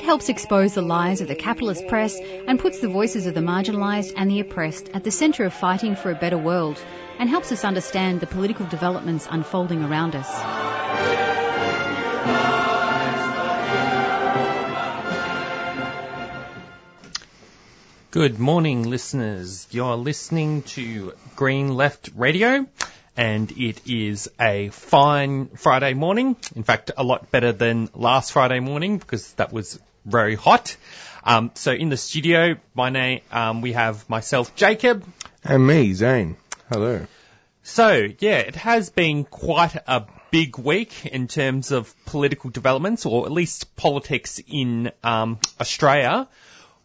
It helps expose the lies of the capitalist press and puts the voices of the marginalised and the oppressed at the centre of fighting for a better world and helps us understand the political developments unfolding around us. Good morning, listeners. You're listening to Green Left Radio and it is a fine Friday morning. In fact, a lot better than last Friday morning because that was very hot. Um, so in the studio, my name, um, we have myself, Jacob. And me, Zane. Hello. So, yeah, it has been quite a big week in terms of political developments, or at least politics in um, Australia.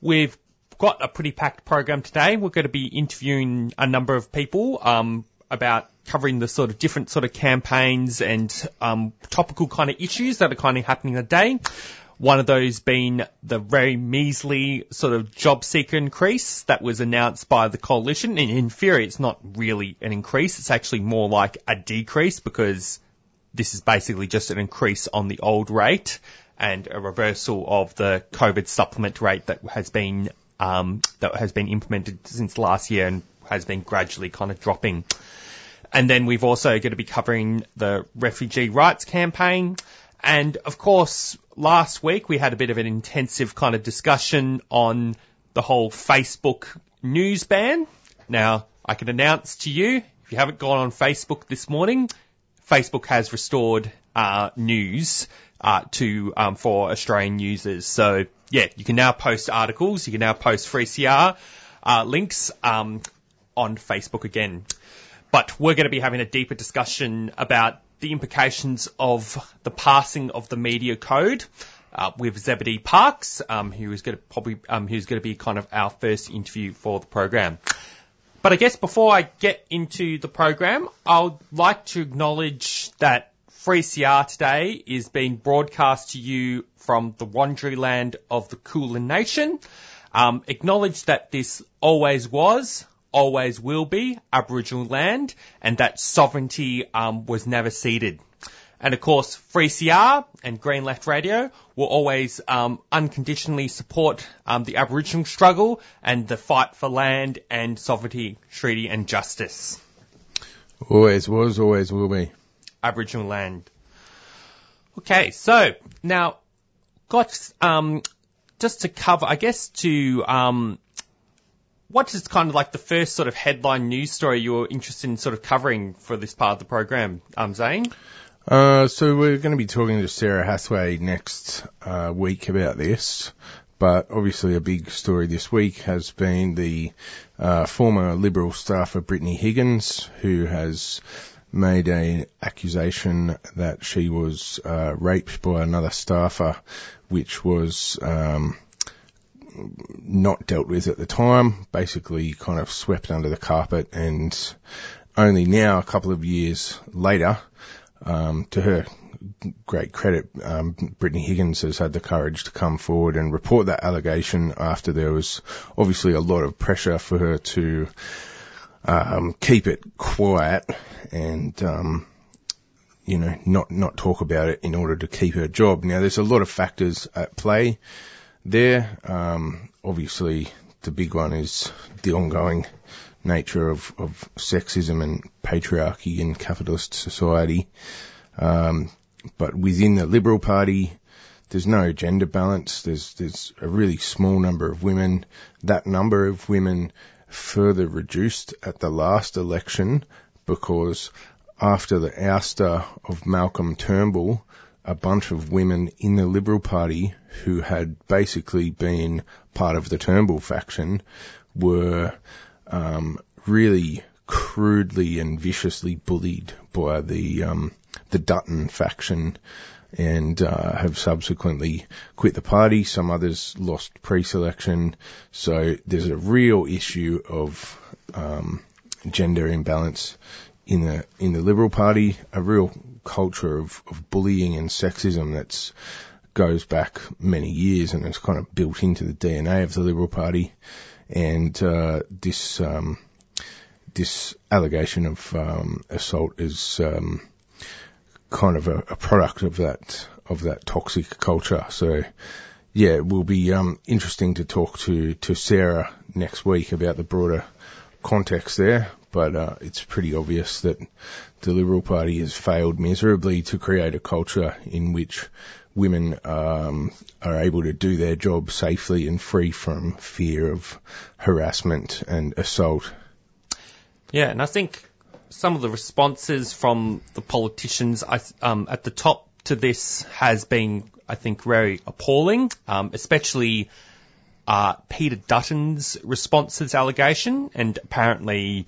We've got a pretty packed program today. We're going to be interviewing a number of people um, about covering the sort of different sort of campaigns and um, topical kind of issues that are kind of happening today. One of those being the very measly sort of job seeker increase that was announced by the coalition. And in theory, it's not really an increase. It's actually more like a decrease because this is basically just an increase on the old rate and a reversal of the COVID supplement rate that has been um, that has been implemented since last year and has been gradually kind of dropping. And then we've also going to be covering the refugee rights campaign. And of course, last week we had a bit of an intensive kind of discussion on the whole Facebook news ban. Now, I can announce to you, if you haven't gone on Facebook this morning, Facebook has restored uh, news uh, to um, for Australian users. So yeah, you can now post articles, you can now post Three CR uh, links um, on Facebook again. But we're going to be having a deeper discussion about the implications of the passing of the media code uh, with Zebedee Parks, um, who is going to probably um, who's going to be kind of our first interview for the program. But I guess before I get into the program, I'd like to acknowledge that Three CR today is being broadcast to you from the Wurundjeri land of the Kulin Nation. Um, acknowledge that this always was, always will be Aboriginal land and that sovereignty um, was never ceded. And of course, Three CR and Green Left Radio will always um, unconditionally support um, the Aboriginal struggle and the fight for land and sovereignty, treaty and justice. Always was, always will be. Aboriginal land. Okay, so now got um, just to cover, I guess to um, what is kind of like the first sort of headline news story you're interested in sort of covering for this part of the program, um, Zane? Uh, so we're going to be talking to Sarah Hathaway next uh, week about this, but obviously a big story this week has been the uh, former Liberal staffer Brittany Higgins, who has made an accusation that she was uh, raped by another staffer, which was um, not dealt with at the time, basically kind of swept under the carpet and only now, a couple of years later, um, to her great credit, um, Brittany Higgins has had the courage to come forward and report that allegation after there was obviously a lot of pressure for her to um, keep it quiet and um, you know not not talk about it in order to keep her job. Now there's a lot of factors at play there. Um, obviously, the big one is the ongoing nature of, of sexism and patriarchy in capitalist society. Um, but within the Liberal Party, there's no gender balance. There's there's a really small number of women. That number of women further reduced at the last election because after the ouster of Malcolm Turnbull, a bunch of women in the Liberal Party who had basically been part of the Turnbull faction were um, really crudely and viciously bullied by the um, the Dutton faction and uh, have subsequently quit the party. Some others lost pre-selection. So there's a real issue of um, gender imbalance in the in the Liberal Party, a real culture of, of bullying and sexism that's goes back many years and it's kind of built into the DNA of the Liberal Party. And uh, this um, this allegation of um, assault is um, kind of a, a, product of that of that toxic culture. So yeah, it will be um, interesting to talk to to Sarah next week about the broader context there. But uh, it's pretty obvious that the Liberal Party has failed miserably to create a culture in which women um, are able to do their job safely and free from fear of harassment and assault. Yeah, and I think some of the responses from the politicians um, at the top to this has been, I think, very appalling, um, especially uh, Peter Dutton's response to this allegation, and apparently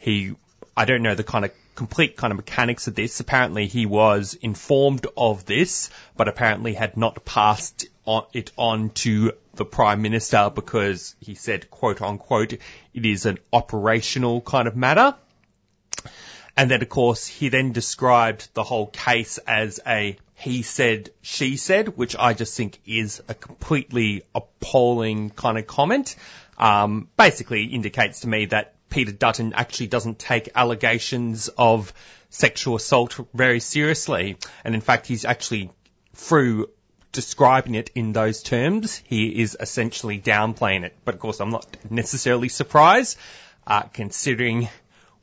he, I don't know the kind of complete kind of mechanics of this. Apparently he was informed of this, but apparently had not passed it on to the Prime Minister because he said, quote unquote, it is an operational kind of matter. And then of course he then described the whole case as a he said, she said, which I just think is a completely appalling kind of comment. Um, basically indicates to me that Peter Dutton actually doesn't take allegations of sexual assault very seriously. And in fact, he's actually, through describing it in those terms, he is essentially downplaying it. But of course, I'm not necessarily surprised, uh, considering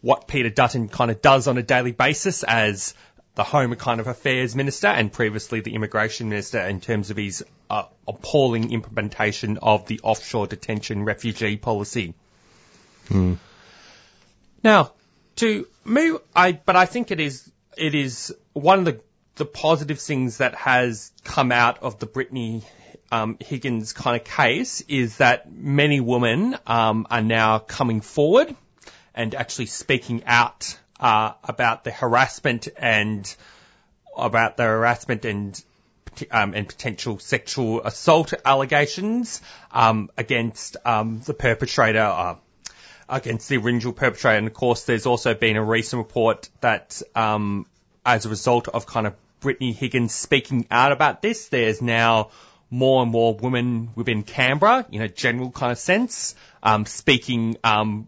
what Peter Dutton kind of does on a daily basis as the Home kind of Affairs Minister and previously the Immigration Minister in terms of his uh, appalling implementation of the offshore detention refugee policy. Hmm. Now, to move, I, but I think it is, it is one of the, the positive things that has come out of the Brittany um, Higgins kind of case is that many women um, are now coming forward and actually speaking out uh, about the harassment and about the harassment and um, and potential sexual assault allegations um, against um, the perpetrator, uh, against the original perpetrator. And of course, there's also been a recent report that, um, as a result of kind of Brittany Higgins speaking out about this, there's now more and more women within Canberra, in a general kind of sense, um, speaking, um,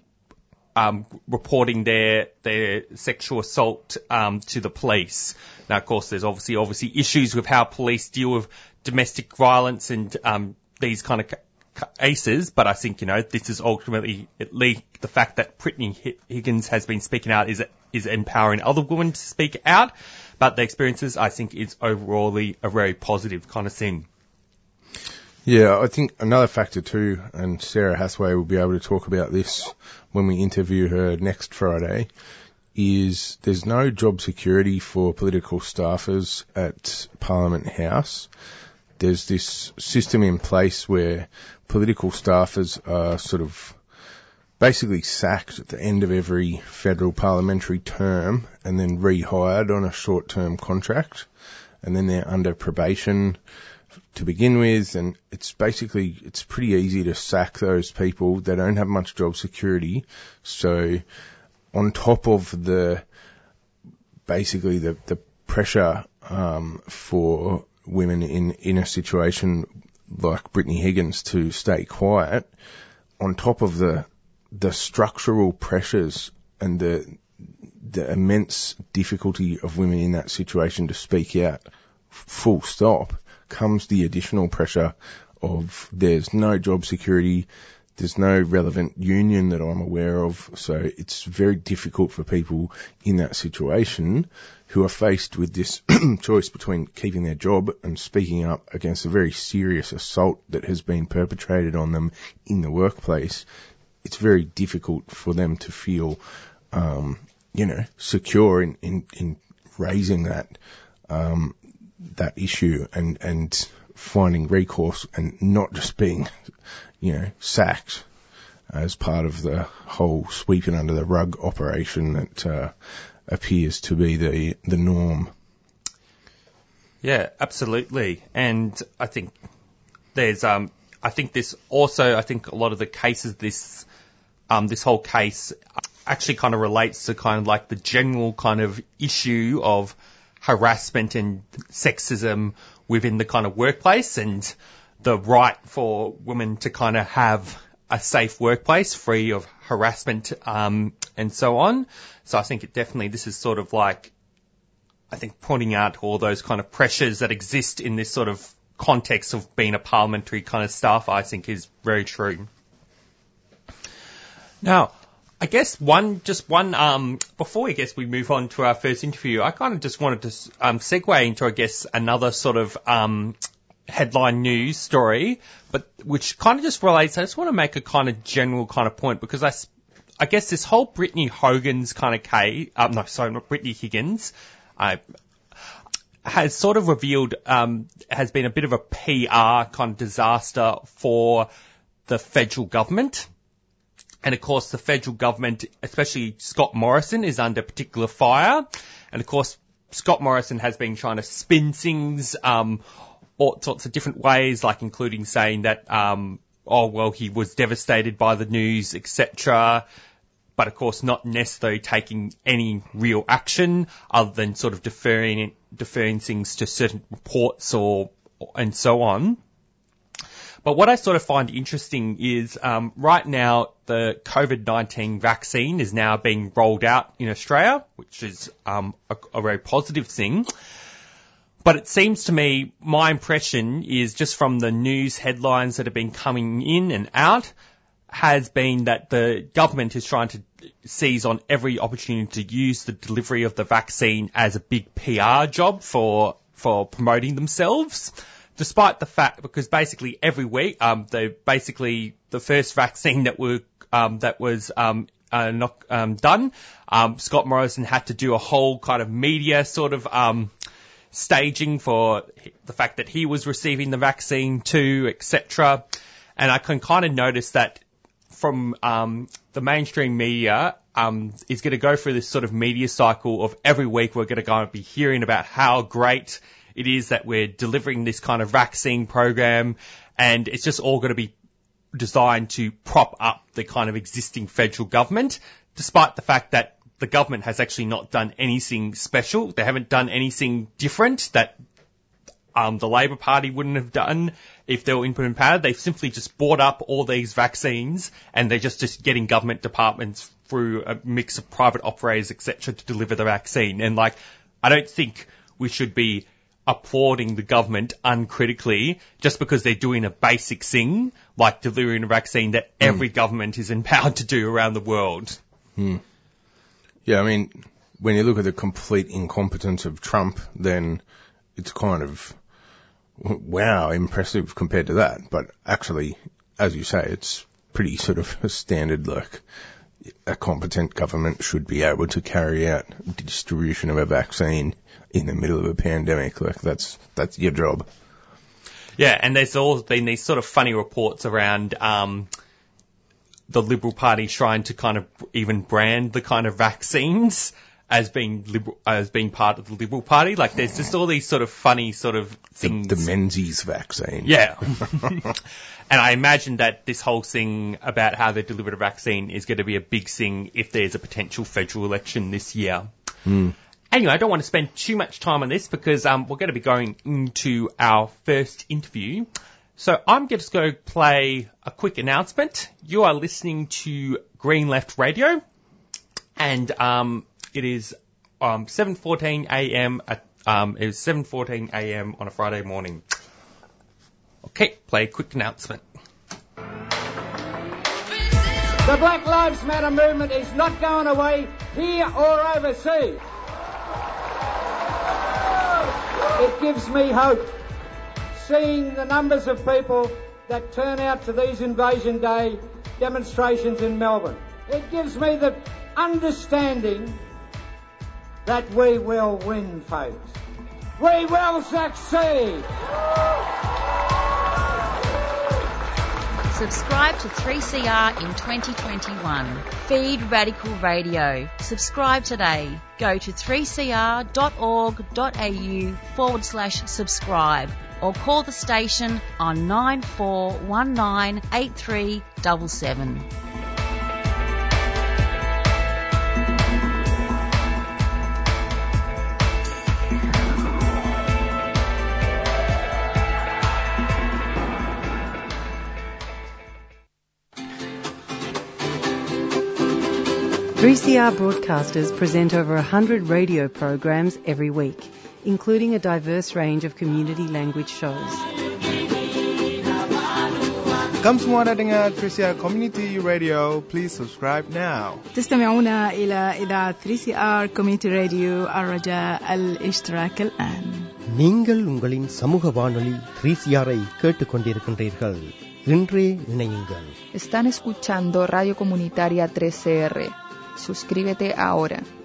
um, reporting their their sexual assault um, to the police. Now, of course, there's obviously obviously issues with how police deal with domestic violence and um, these kind of aces, but I think, you know, this is ultimately at least the fact that Brittany Higgins has been speaking out is, is empowering other women to speak out. But the experiences, I think, is overall a very positive kind of thing. Yeah, I think another factor too, and Sarah Hathaway will be able to talk about this when we interview her next Friday, is there's no job security for political staffers at Parliament House. There's this system in place where political staffers are sort of basically sacked at the end of every federal parliamentary term and then rehired on a short-term contract. And then they're under probation to begin with. And it's basically, it's pretty easy to sack those people. They don't have much job security. So on top of the, basically the, the pressure, um, for women in, in a situation like Brittany Higgins to stay quiet on top of the, the structural pressures and the, the immense difficulty of women in that situation to speak out full stop comes the additional pressure of there's no job security, there's no relevant union that I'm aware of, so it's very difficult for people in that situation who are faced with this choice between keeping their job and speaking up against a very serious assault that has been perpetrated on them in the workplace. It's very difficult for them to feel, um, you know, secure in, in, in raising that, um, that issue and, and finding recourse and not just being you know, sacked as part of the whole sweeping under the rug operation that uh, appears to be the the norm. Yeah, absolutely. And I think there's, um, I think this also, I think a lot of the cases, this, um, this whole case actually kind of relates to kind of like the general kind of issue of harassment and sexism within the kind of workplace and the right for women to kind of have a safe workplace free of harassment um, and so on. So I think it definitely this is sort of like I think pointing out all those kind of pressures that exist in this sort of context of being a parliamentary kind of staff, I think is very true. Now, I guess one, just one, um, before I guess we move on to our first interview, I kind of just wanted to um, segue into, I guess, another sort of um, headline news story, but which kind of just relates. I just want to make a kind of general kind of point because I, I guess this whole Brittany Hogan's kind of case, um, no, sorry, not Brittany Higgins, uh, has sort of revealed, um, has been a bit of a PR kind of disaster for the federal government. And of course, the federal government, especially Scott Morrison, is under particular fire. And of course, Scott Morrison has been trying to spin things, um, all sorts of different ways, like including saying that, um, oh well, he was devastated by the news, etc. But of course, not necessarily taking any real action other than sort of deferring deferring things to certain reports or and so on. But what I sort of find interesting is um, right now the COVID-19 vaccine is now being rolled out in Australia, which is um, a, a very positive thing. But it seems to me, my impression is just from the news headlines that have been coming in and out, has been that the government is trying to seize on every opportunity to use the delivery of the vaccine as a big PR job for for promoting themselves despite the fact, because basically every week, um, they basically the first vaccine that were um, that was um, uh, not um, done, um, Scott Morrison had to do a whole kind of media sort of um, staging for the fact that he was receiving the vaccine too, etc. And I can kind of notice that from um, the mainstream media um, is going to go through this sort of media cycle of every week we're going to go and be hearing about how great it is that we're delivering this kind of vaccine program and it's just all going to be designed to prop up the kind of existing federal government, despite the fact that the government has actually not done anything special. They haven't done anything different that um, the Labor Party wouldn't have done if they were in power. They've simply just bought up all these vaccines and they're just, just getting government departments through a mix of private operators, etc., to deliver the vaccine. And like, I don't think we should be applauding the government uncritically just because they're doing a basic thing like delivering a vaccine that hmm. every mm. government is empowered to do around the world. Mm. Yeah, I mean, when you look at the complete incompetence of Trump, then it's kind of wow, impressive compared to that. But actually, as you say, it's pretty sort of a standard like a competent government should be able to carry out distribution of a vaccine in the middle of a pandemic. Like that's that's your job. Yeah, and there's always been these sort of funny reports around um, the Liberal Party trying to kind of even brand the kind of vaccines as being liberal, as being part of the Liberal Party. Like there's just all these sort of funny sort of things. The, the Menzies vaccine. Yeah. and I imagine that this whole thing about how they delivered a vaccine is going to be a big thing if there's a potential federal election this year. Mm. Anyway, I don't want to spend too much time on this because um, we're going to be going into our first interview. So I'm just going to play a quick announcement. You are listening to Green Left Radio, and um, it is um, 7:14 a.m. At, um, it is 7:14 a.m. on a Friday morning. Okay, play a quick announcement. The Black Lives Matter movement is not going away here or overseas. It gives me hope seeing the numbers of people that turn out to these Invasion Day demonstrations in Melbourne. It gives me the understanding that we will win, folks. We will succeed. Subscribe to 3CR in 2021. Feed Radical Radio. Subscribe today. Go to 3cr.org.au forward slash subscribe or call the station on 94198377. Three CR broadcasters present over 100 radio programs every week, including a diverse range of community language shows. Come semua dengar 3CR Community Radio. Please subscribe now. تستمعون إلى إذاعة 3CR Community Radio الرجاء الاشتراك الآن நீங்கள் உங்களின் சமூக வானொலி 3CR-ஐ கேட்டுக்கொண்டிருக்கின்றீர்கள் இன்றே இணையுங்கள் Están escuchando Radio Comunitaria 3CR. Suscríbete ahora.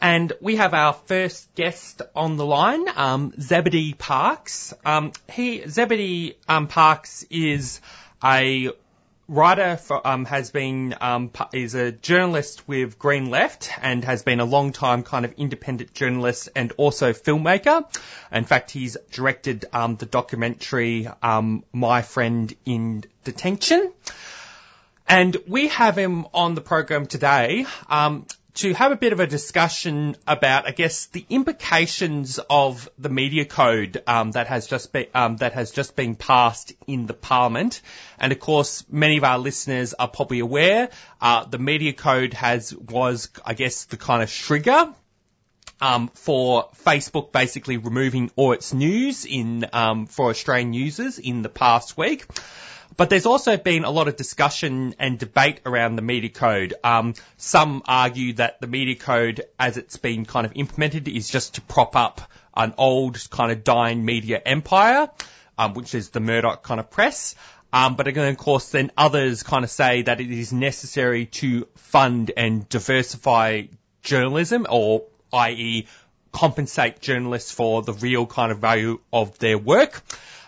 and we have our first guest on the line, um, Zebedee Parks. Um, he Zebedee um, Parks is a writer for, um, has been um, is a journalist with Green Left and has been a long time kind of independent journalist and also filmmaker. In fact, he's directed um, the documentary um, My Friend in Detention. And we have him on the program today um, to have a bit of a discussion about, I guess, the implications of the media code um, that has just been um, that has just been passed in the Parliament. And of course, many of our listeners are probably aware uh, the media code has was, I guess, the kind of trigger um, for Facebook basically removing all its news in um, for Australian users in the past week. But there's also been a lot of discussion and debate around the media code. Um, some argue that the media code, as it's been kind of implemented, is just to prop up an old kind of dying media empire, um, which is the Murdoch kind of press. Um, but again, of course, then others kind of say that it is necessary to fund and diversify journalism, or i.e., compensate journalists for the real kind of value of their work.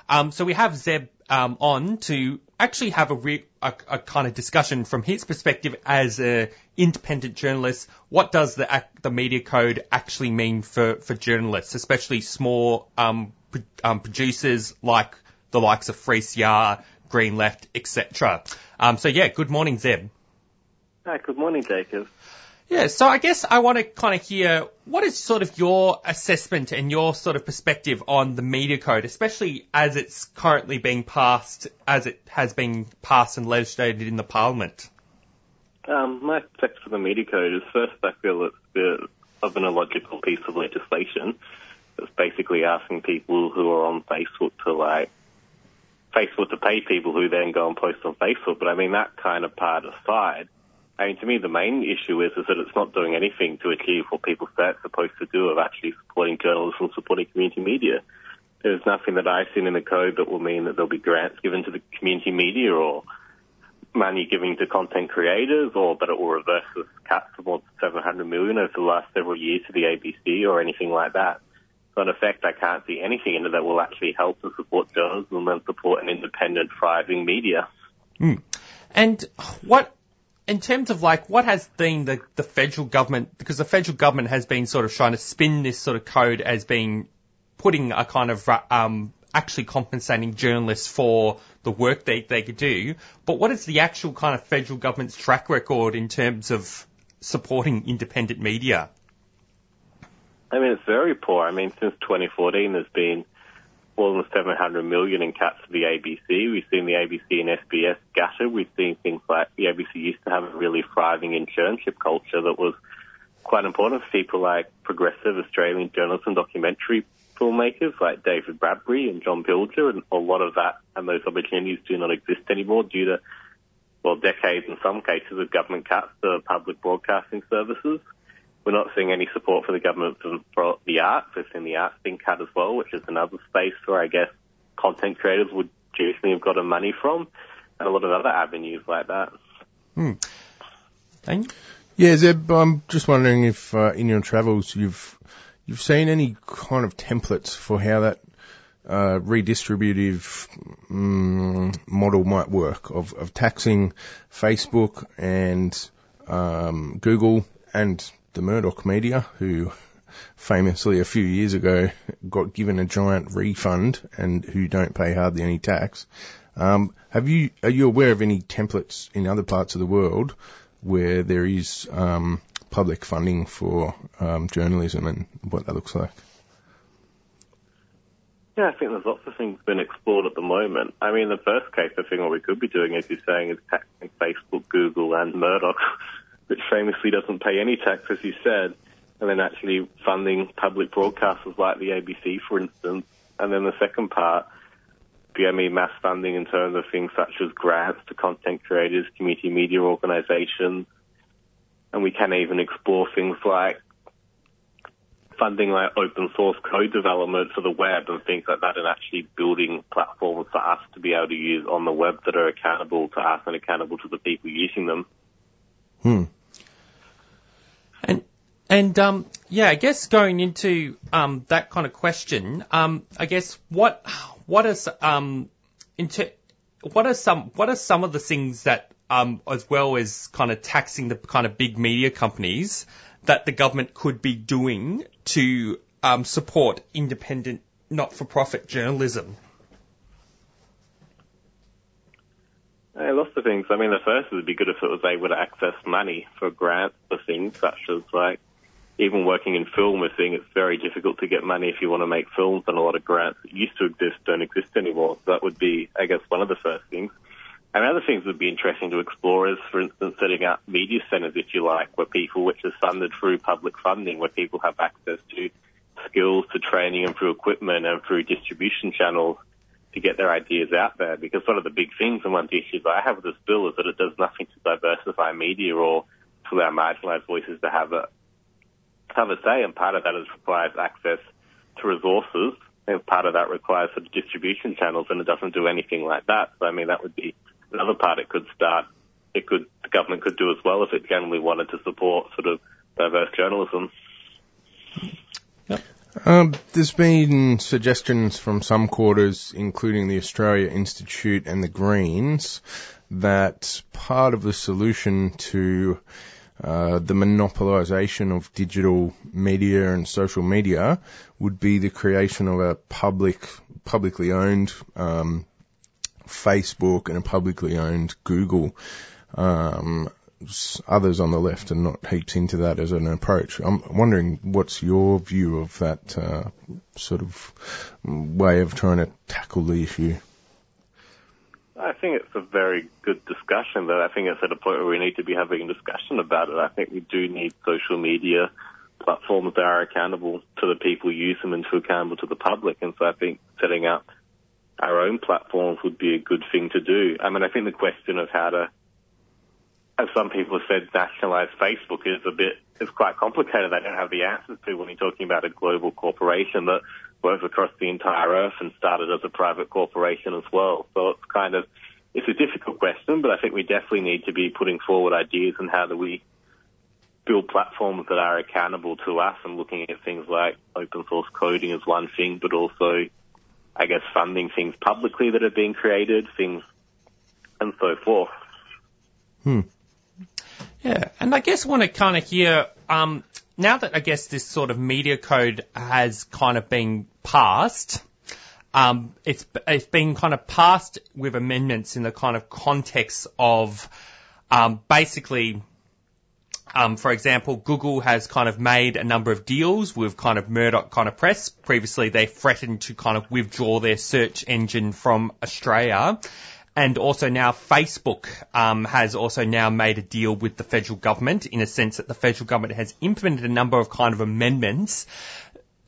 Um, so we have Zeb um, on to actually have a, re- a, a kind of discussion from his perspective as an independent journalist. What does the the media code actually mean for, for journalists, especially small um, pro- um, producers like the likes of Three CR, Green Left, etc. Um, so yeah, good morning, Zeb. Hi, good morning, Jacob. Yeah, so I guess I want to kind of hear what is sort of your assessment and your sort of perspective on the media code, especially as it's currently being passed, as it has been passed and legislated in the parliament. Um, my perspective on the media code is first, I feel it's a bit of an illogical piece of legislation. It's basically asking people who are on Facebook to like Facebook to pay people who then go and post on Facebook. But I mean that kind of part aside. I mean, to me, the main issue is, is that it's not doing anything to achieve what people say it's supposed to do of actually supporting journalism, supporting community media. There's nothing that I've seen in the code that will mean that there'll be grants given to the community media or money given to content creators or that it will reverse the more than 700 million over the last several years to the ABC or anything like that. So in effect, I can't see anything in it that will actually help to support journalism and support an independent, thriving media. Mm. And what in terms of like what has been the, the federal government, because the federal government has been sort of trying to spin this sort of code as being putting a kind of um, actually compensating journalists for the work they they could do. But what is the actual kind of federal government's track record in terms of supporting independent media? I mean, it's very poor. I mean, since 2014, there's been more than 700 million in cuts to the ABC. We've seen the ABC and SBS gutted. We've seen things like the ABC used to have a really thriving internship culture that was quite important for people like progressive Australian journalists and documentary filmmakers like David Bradbury and John Pilger, and a lot of that and those opportunities do not exist anymore due to, well, decades in some cases of government cuts to public broadcasting services. We're not seeing any support for the government for, for the arts. We're seeing the arts being cut as well, which is another space where I guess content creators would traditionally have gotten money from, and a lot of other avenues like that. Hmm. Thank. Yeah, Zeb, I'm just wondering if uh, in your travels you've you've seen any kind of templates for how that uh, redistributive um, model might work of, of taxing Facebook and um, Google and the Murdoch media, who famously a few years ago got given a giant refund and who don't pay hardly any tax. Um, have you are you aware of any templates in other parts of the world where there is um, public funding for um, journalism and what that looks like? Yeah, I think there's lots of things being explored at the moment. I mean, the first case, I think what we could be doing, as you're saying, is taxing Facebook, Google, and Murdoch, which famously doesn't pay any tax, as you said, and then actually funding public broadcasters like the ABC, for instance. And then the second part, BME mass funding in terms of things such as grants to content creators, community media organizations, and we can even explore things like funding like open source code development for the web and things like that and actually building platforms for us to be able to use on the web that are accountable to us and accountable to the people using them. Hmm. And um, yeah, I guess going into um, that kind of question, um, I guess what what is um, into what are some what are some of the things that um, as well as kind of taxing the kind of big media companies that the government could be doing to um, support independent, not-for-profit journalism? Uh, lots of things. I mean, the first would be good if it was able to access money for grants for things such as like even working in film. We're seeing it's very difficult to get money if you want to make films, and a lot of grants that used to exist don't exist anymore. So that would be, I guess, one of the first things. And other things would be interesting to explore is, for instance, setting up media centres, if you like, where people, which is funded through public funding, where people have access to skills, to training and through equipment and through distribution channels to get their ideas out there. Because one of the big things and one of the issues I have with this bill is that it does nothing to diversify media or to allow marginalised voices to have a, have a say. And part of that is requires access to resources. And part of that requires sort of distribution channels and it doesn't do anything like that. So I mean, that would be another part it could start, it could, the government could do as well if it generally wanted to support sort of diverse journalism. Um, there's been suggestions from some quarters, including the Australia Institute and the Greens, that part of the solution to uh, the monopolisation of digital media and social media would be the creation of a public, publicly owned um, Facebook and a publicly owned Google. Um, others on the left are not heaps into that as an approach. I'm wondering what's your view of that uh, sort of way of trying to tackle the issue. I think it's a very good discussion, but I think it's at a point where we need to be having a discussion about it. I think we do need social media platforms that are accountable to the people who use them and to accountable to the public. And so I think setting up our own platforms would be a good thing to do. I mean, I think the question of how to, as some people have said, nationalize Facebook is a bit, is quite complicated. They don't have the answers to when you're talking about a global corporation that works across the entire earth and started as a private corporation as well. So it's kind of, it's a difficult question, but I think we definitely need to be putting forward ideas on how do we build platforms that are accountable to us and looking at things like open source coding as one thing, but also I guess, funding things publicly that are being created, things, and so forth. Hmm. Yeah, and I guess want to kind of hear, um, now that I guess this sort of media code has kind of been passed, um, it's it's been kind of passed with amendments in the kind of context of um, basically um, for example, Google has kind of made a number of deals with kind of Murdoch kind of press. Previously, they threatened to kind of withdraw their search engine from Australia. And also now Facebook um, has also now made a deal with the federal government in a sense that the federal government has implemented a number of kind of amendments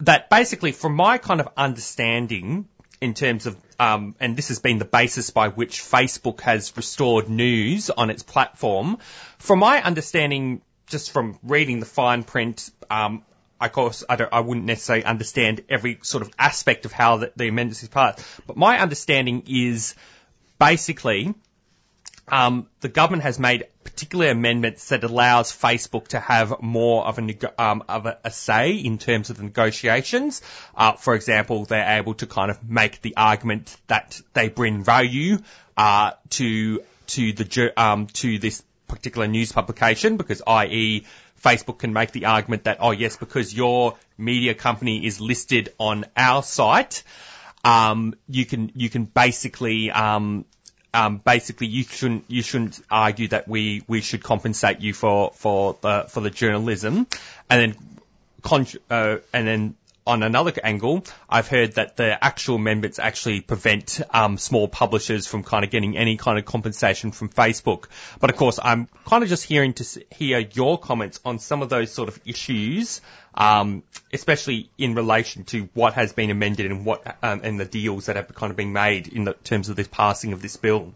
that basically, from my kind of understanding, in terms of, um, and this has been the basis by which Facebook has restored news on its platform. From my understanding, just from reading the fine print, um, of course, I, don't, I wouldn't necessarily understand every sort of aspect of how the, the amendments is passed. But my understanding is basically um, the government has made particular amendments that allows Facebook to have more of a, um, of a, a say in terms of the negotiations. Uh, for example, they're able to kind of make the argument that they bring value uh, to to the um, to this particular news publication because, i.e., Facebook can make the argument that, oh yes, because your media company is listed on our site, um, you can you can basically um, um, basically you shouldn't you shouldn't argue that we, we should compensate you for for the for the journalism, and then con- uh, and then on another angle, I've heard that the actual amendments actually prevent um, small publishers from kind of getting any kind of compensation from Facebook. But of course, I'm kind of just hearing to hear your comments on some of those sort of issues, um, especially in relation to what has been amended and what um, and the deals that have kind of been made in the terms of the passing of this bill.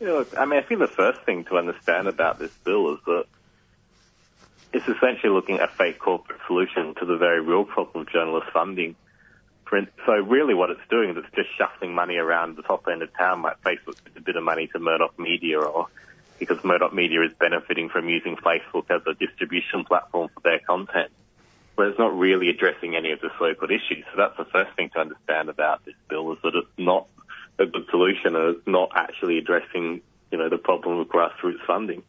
Yeah, look, I mean, I think the first thing to understand about this bill is that it's essentially looking at a fake corporate solution to the very real problem of journalist funding. So really what it's doing is it's just shuffling money around the top end of town like Facebook a bit of money to Murdoch Media or because Murdoch Media is benefiting from using Facebook as a distribution platform for their content. But it's not really addressing any of the so-called issues. So that's the first thing to understand about this bill is that it's not a good solution and it's not actually addressing, you know, the problem of grassroots funding.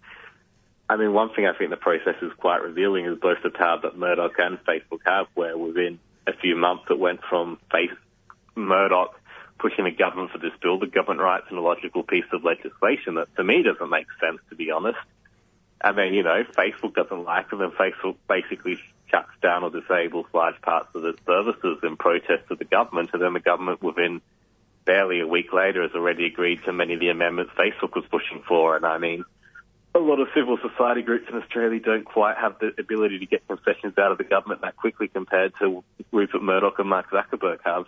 I mean, one thing I think the process is quite revealing is both the power that Murdoch and Facebook have, where within a few months it went from face Murdoch pushing the government for this bill, the government writes an illogical piece of legislation that to me doesn't make sense, to be honest. And then, you know, Facebook doesn't like it and Facebook basically shuts down or disables large parts of its services in protest of the government and then the government within barely a week later has already agreed to many of the amendments Facebook was pushing for. And I mean, a lot of civil society groups in Australia don't quite have the ability to get concessions out of the government that quickly compared to Rupert Murdoch and Mark Zuckerberg have.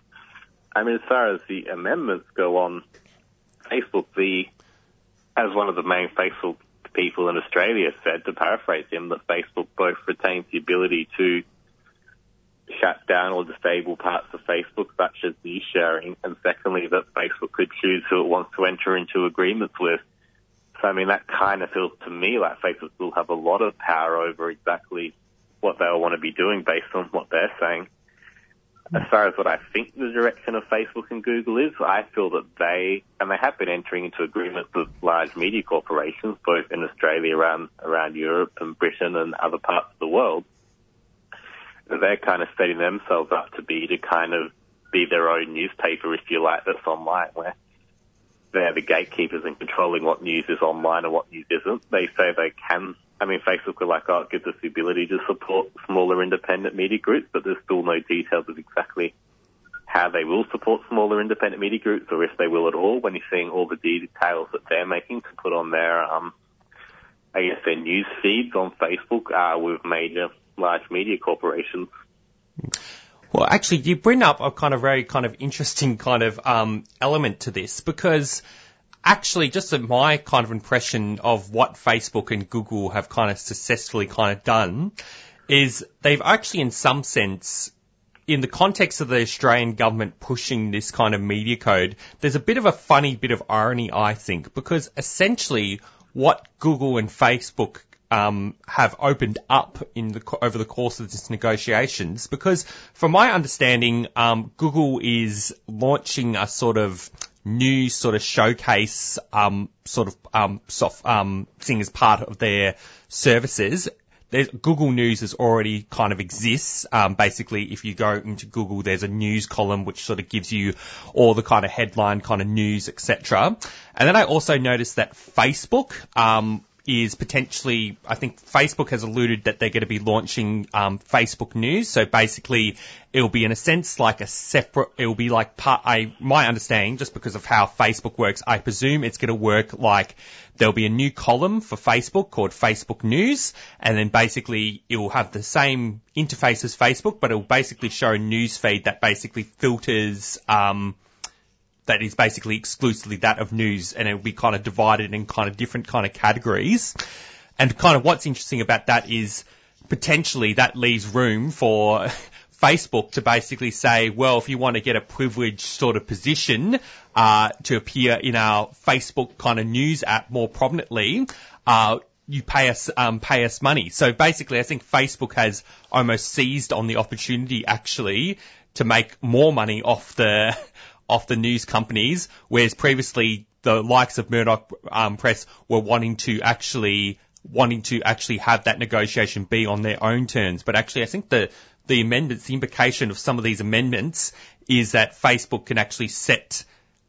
I mean, as far as the amendments go on Facebook, the as one of the main Facebook people in Australia said, to paraphrase him, that Facebook both retains the ability to shut down or disable parts of Facebook, such as news sharing, and secondly, that Facebook could choose who it wants to enter into agreements with. So, I mean, that kind of feels to me like Facebook will have a lot of power over exactly what they'll want to be doing based on what they're saying. As far as what I think the direction of Facebook and Google is, I feel that they, and they have been entering into agreements with large media corporations, both in Australia, around, around Europe and Britain and other parts of the world, they're kind of setting themselves up to be to kind of be their own newspaper, if you like, that's online, where they're the gatekeepers in controlling what news is online and what news isn't. They say they can. I mean, Facebook are like, oh, it gives us the ability to support smaller independent media groups, but there's still no details of exactly how they will support smaller independent media groups or if they will at all when you're seeing all the details that they're making to put on their, um, I guess their news feeds on Facebook uh, with major large media corporations. Well, actually, you bring up a kind of very kind of interesting kind of um, element to this because actually, just my kind of impression of what Facebook and Google have kind of successfully kind of done is they've actually, in some sense, in the context of the Australian government pushing this kind of media code, there's a bit of a funny bit of irony, I think, because essentially what Google and Facebook um, have opened up in the over the course of this negotiations because from my understanding um, Google is launching a sort of new sort of showcase um, sort of um, soft um, thing as part of their services there's, Google News is already kind of exists. Um, basically, if you go into Google, there's a news column which sort of gives you all the kind of headline kind of news, etc. And then I also noticed that Facebook, um, is potentially, I think Facebook has alluded that they're going to be launching um, Facebook News. So basically, it'll be in a sense like a separate. It'll be like part. I my understanding, just because of how Facebook works, I presume it's going to work like there'll be a new column for Facebook called Facebook News, and then basically it will have the same interface as Facebook, but it will basically show a news feed that basically filters. Um, that is basically exclusively that of news and it will be kind of divided in kind of different kind of categories. And kind of what's interesting about that is potentially that leaves room for Facebook to basically say, well, if you want to get a privileged sort of position uh, to appear in our Facebook kind of news app more prominently, uh, you pay us um, pay us money. So basically, I think Facebook has almost seized on the opportunity actually to make more money off the off the news companies, whereas previously the likes of Murdoch um, Press were wanting to actually wanting to actually have that negotiation be on their own terms. But actually, I think the the amendments, the implication of some of these amendments is that Facebook can actually set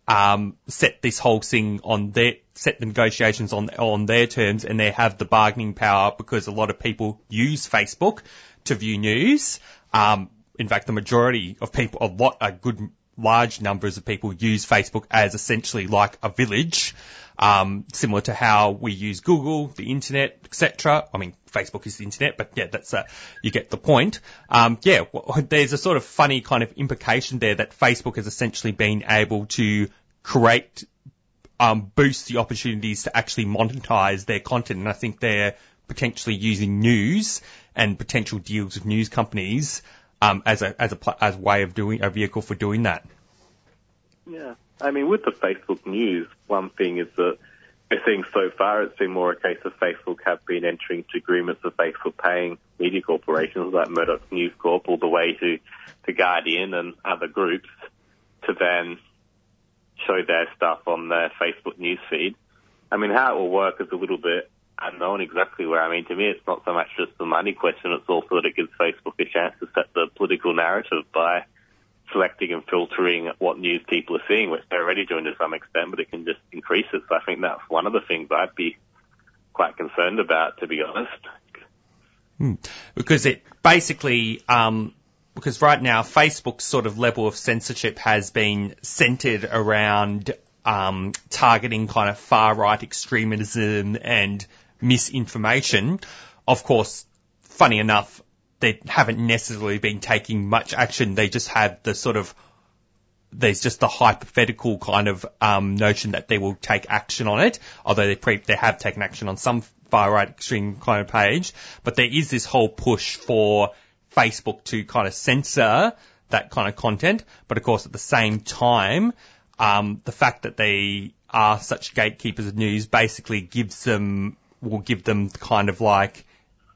um, set this whole thing on their set the negotiations on on their terms, and they have the bargaining power because a lot of people use Facebook to view news. Um, in fact, the majority of people, a lot, a good large numbers of people use Facebook as essentially like a village, um, similar to how we use Google, the internet, etc. I mean, Facebook is the internet, but yeah, that's uh, you get the point. Um, yeah, well, there's a sort of funny kind of implication there that Facebook has essentially been able to create, um, boost the opportunities to actually monetize their content, and I think they're potentially using news and potential deals with news companies um, as a as a as way of doing a vehicle for doing that. Yeah, I mean, with the Facebook news, one thing is that I think so far it's been more a case of Facebook have been entering into agreements with Facebook paying media corporations like Murdoch News Corp all the way to to Guardian and other groups to then show their stuff on their Facebook news feed. I mean, how it will work is a little bit unknown exactly where. I mean, to me, it's not so much just the money question. It's also that it gives Facebook a chance to set the political narrative by selecting and filtering what news people are seeing, which they're already doing to some extent, but it can just increase it. So I think that's one of the things I'd be quite concerned about, to be honest. Hmm. Because it basically, um, because right now Facebook's sort of level of censorship has been centered around um, targeting kind of far right extremism and misinformation. Of course, funny enough, they haven't necessarily been taking much action. They just have the sort of there's just the hypothetical kind of um, notion that they will take action on it, although they pre- they have taken action on some far right extreme kind of page. But there is this whole push for Facebook to kind of censor that kind of content. But of course, at the same time, um, the fact that they are such gatekeepers of news basically gives them will give them kind of like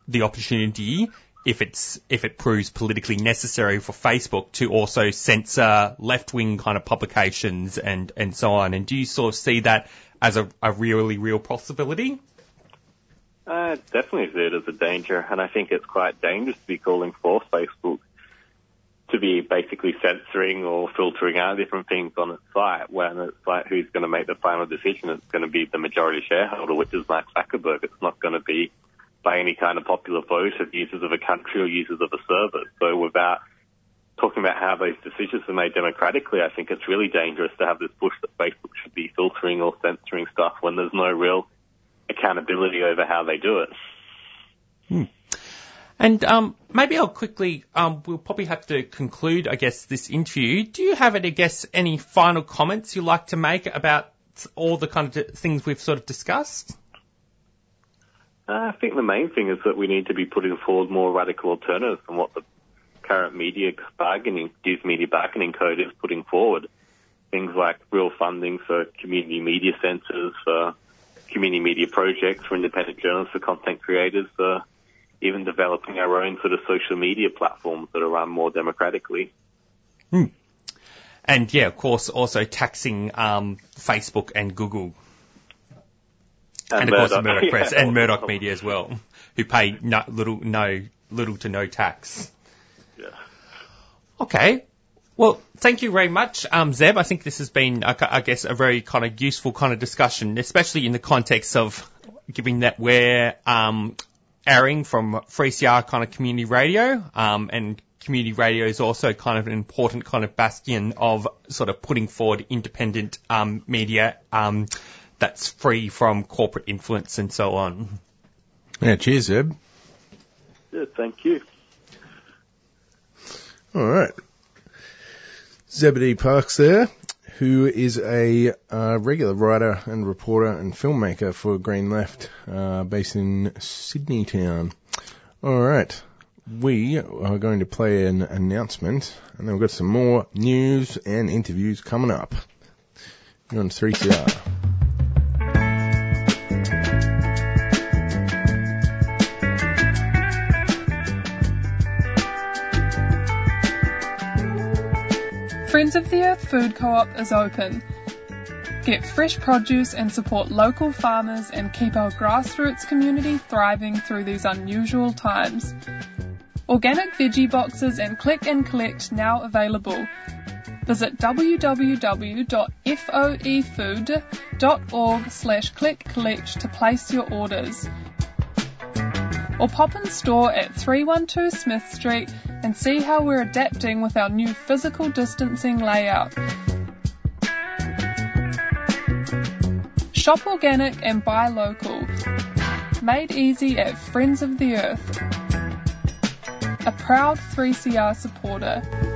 the opportunity if it's if it proves politically necessary for Facebook to also censor left wing kind of publications and and so on. And do you sort of see that as a, a really real possibility? I definitely see it as a danger, and I think it's quite dangerous to be calling for Facebook to be basically censoring or filtering out different things on its site when it's like who's going to make the final decision. It's going to be the majority shareholder, which is Mark Zuckerberg. It's not going to be by any kind of popular vote of users of a country or users of a service. So without talking about how those decisions are made democratically, I think it's really dangerous to have this push that Facebook should be filtering or censoring stuff when there's no real accountability over how they do it. Hmm. And um, maybe I'll quickly, um, we'll probably have to conclude, I guess, this interview. Do you have, any, I guess, any final comments you'd like to make about all the kind of things we've sort of discussed? Uh, I think the main thing is that we need to be putting forward more radical alternatives than what the current media bargaining, news media bargaining code is putting forward. Things like real funding for community media centres, for community media projects, for independent journalists, for content creators, for even developing our own sort of social media platforms that are run more democratically. Hmm. And yeah, of course, also taxing um, Facebook and Google. And, and of Murdoch, course, Murdoch yeah. Press and Murdoch Media as well, who pay no, little, no, little to no tax. Yeah. Okay. Well, thank you very much, um, Zeb. I think this has been, I guess, a very kind of useful kind of discussion, especially in the context of giving that we're um, airing from 3CR kind of community radio, um, and community radio is also kind of an important kind of bastion of sort of putting forward independent um, media um, that's free from corporate influence and so on. Yeah, cheers, Zeb. Yeah, thank you. All right. Zebedee Parkes there, who is a uh, regular writer and reporter and filmmaker for Green Left, uh, based in Sydney town. All right, we are going to play an announcement, and then we've got some more news and interviews coming up. You're on 3CR. Friends of the Earth Food Co-op is open. Get fresh produce and support local farmers and keep our grassroots community thriving through these unusual times. Organic veggie boxes and click and collect now available. Visit www.foefood.org slash click collect to place your orders. Or pop in store at 312 Smith Street and see how we're adapting with our new physical distancing layout. Shop organic and buy local. Made easy at Friends of the Earth. A proud 3CR supporter.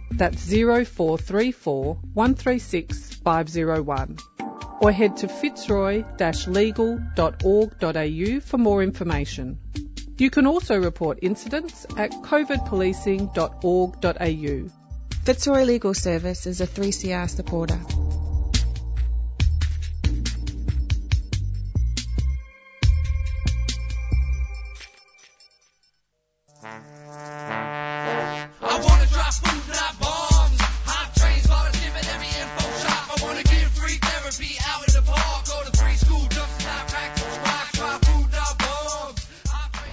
That's 0434 136 501. Or head to fitzroy-legal.org.au for more information. You can also report incidents at covidpolicing.org.au. Fitzroy Legal Service is a 3CR supporter.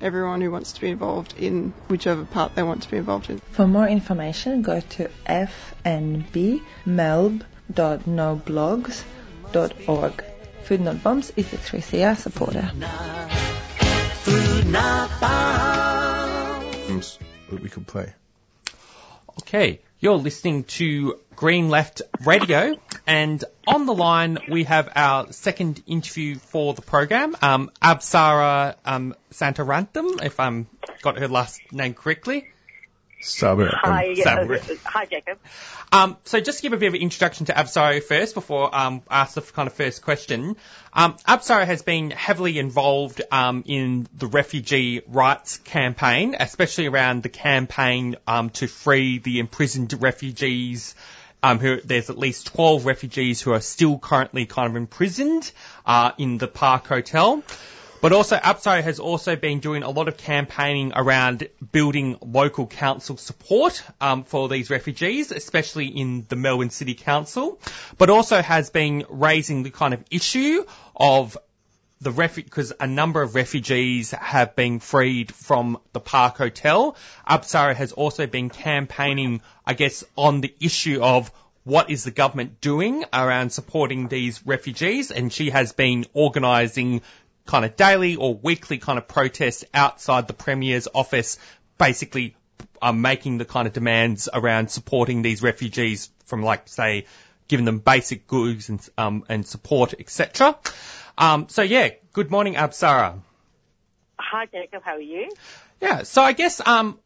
everyone who wants to be involved in whichever part they want to be involved in. For more information, go to fnbmelb.noblogs.org. Food Not Bombs is a 3CR supporter. Food Not Bombs. What we could play. Okay, you're listening to Green Left Radio, and on the line we have our second interview for the program, um, Apsara um, Santarantham, if I'm got her last name correctly. Sabir. Hi, yeah, hi, Jacob. Um, so just to give a bit of an introduction to Apsara first before um, I ask the kind of first question. Um, Apsara has been heavily involved um, in the refugee rights campaign, especially around the campaign um, to free the imprisoned refugees. Um, who, there's at least 12 refugees who are still currently kind of imprisoned uh, in the Park Hotel. But also, Apsara has also been doing a lot of campaigning around building local council support um, for these refugees, especially in the Melbourne City Council. But also has been raising the kind of issue of the refu- because a number of refugees have been freed from the Park Hotel. Apsara has also been campaigning, I guess, on the issue of what is the government doing around supporting these refugees, and she has been organising kind of daily or weekly kind of protests outside the Premier's office, basically um, making the kind of demands around supporting these refugees from like, say, giving them basic goods and, um, and support, etc. Um, so yeah, good morning, Apsara. Hi, Jacob. How are you? Yeah, so I guess um,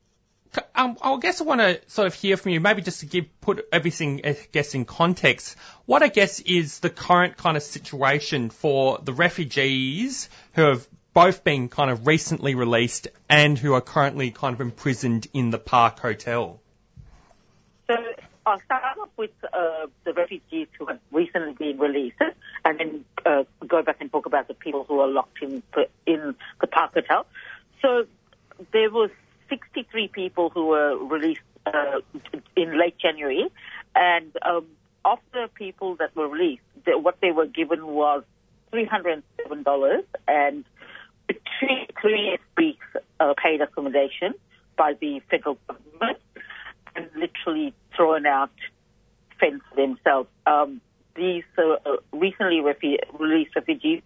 um, I guess I want to sort of hear from you, maybe just to give put everything, I guess, in context. What I guess is the current kind of situation for the refugees who have both been kind of recently released and who are currently kind of imprisoned in the Park Hotel. So I'll start off with uh, the refugees who have recently been released, and then uh, go back and talk about the people who are locked in in the Park Hotel. So there was 63 people who were released uh, in late January, and um, of the people that were released, the, what they were given was $307 and three, three weeks uh, paid accommodation by the federal government and literally thrown out fence themselves. Um, these uh, recently refu- released refugees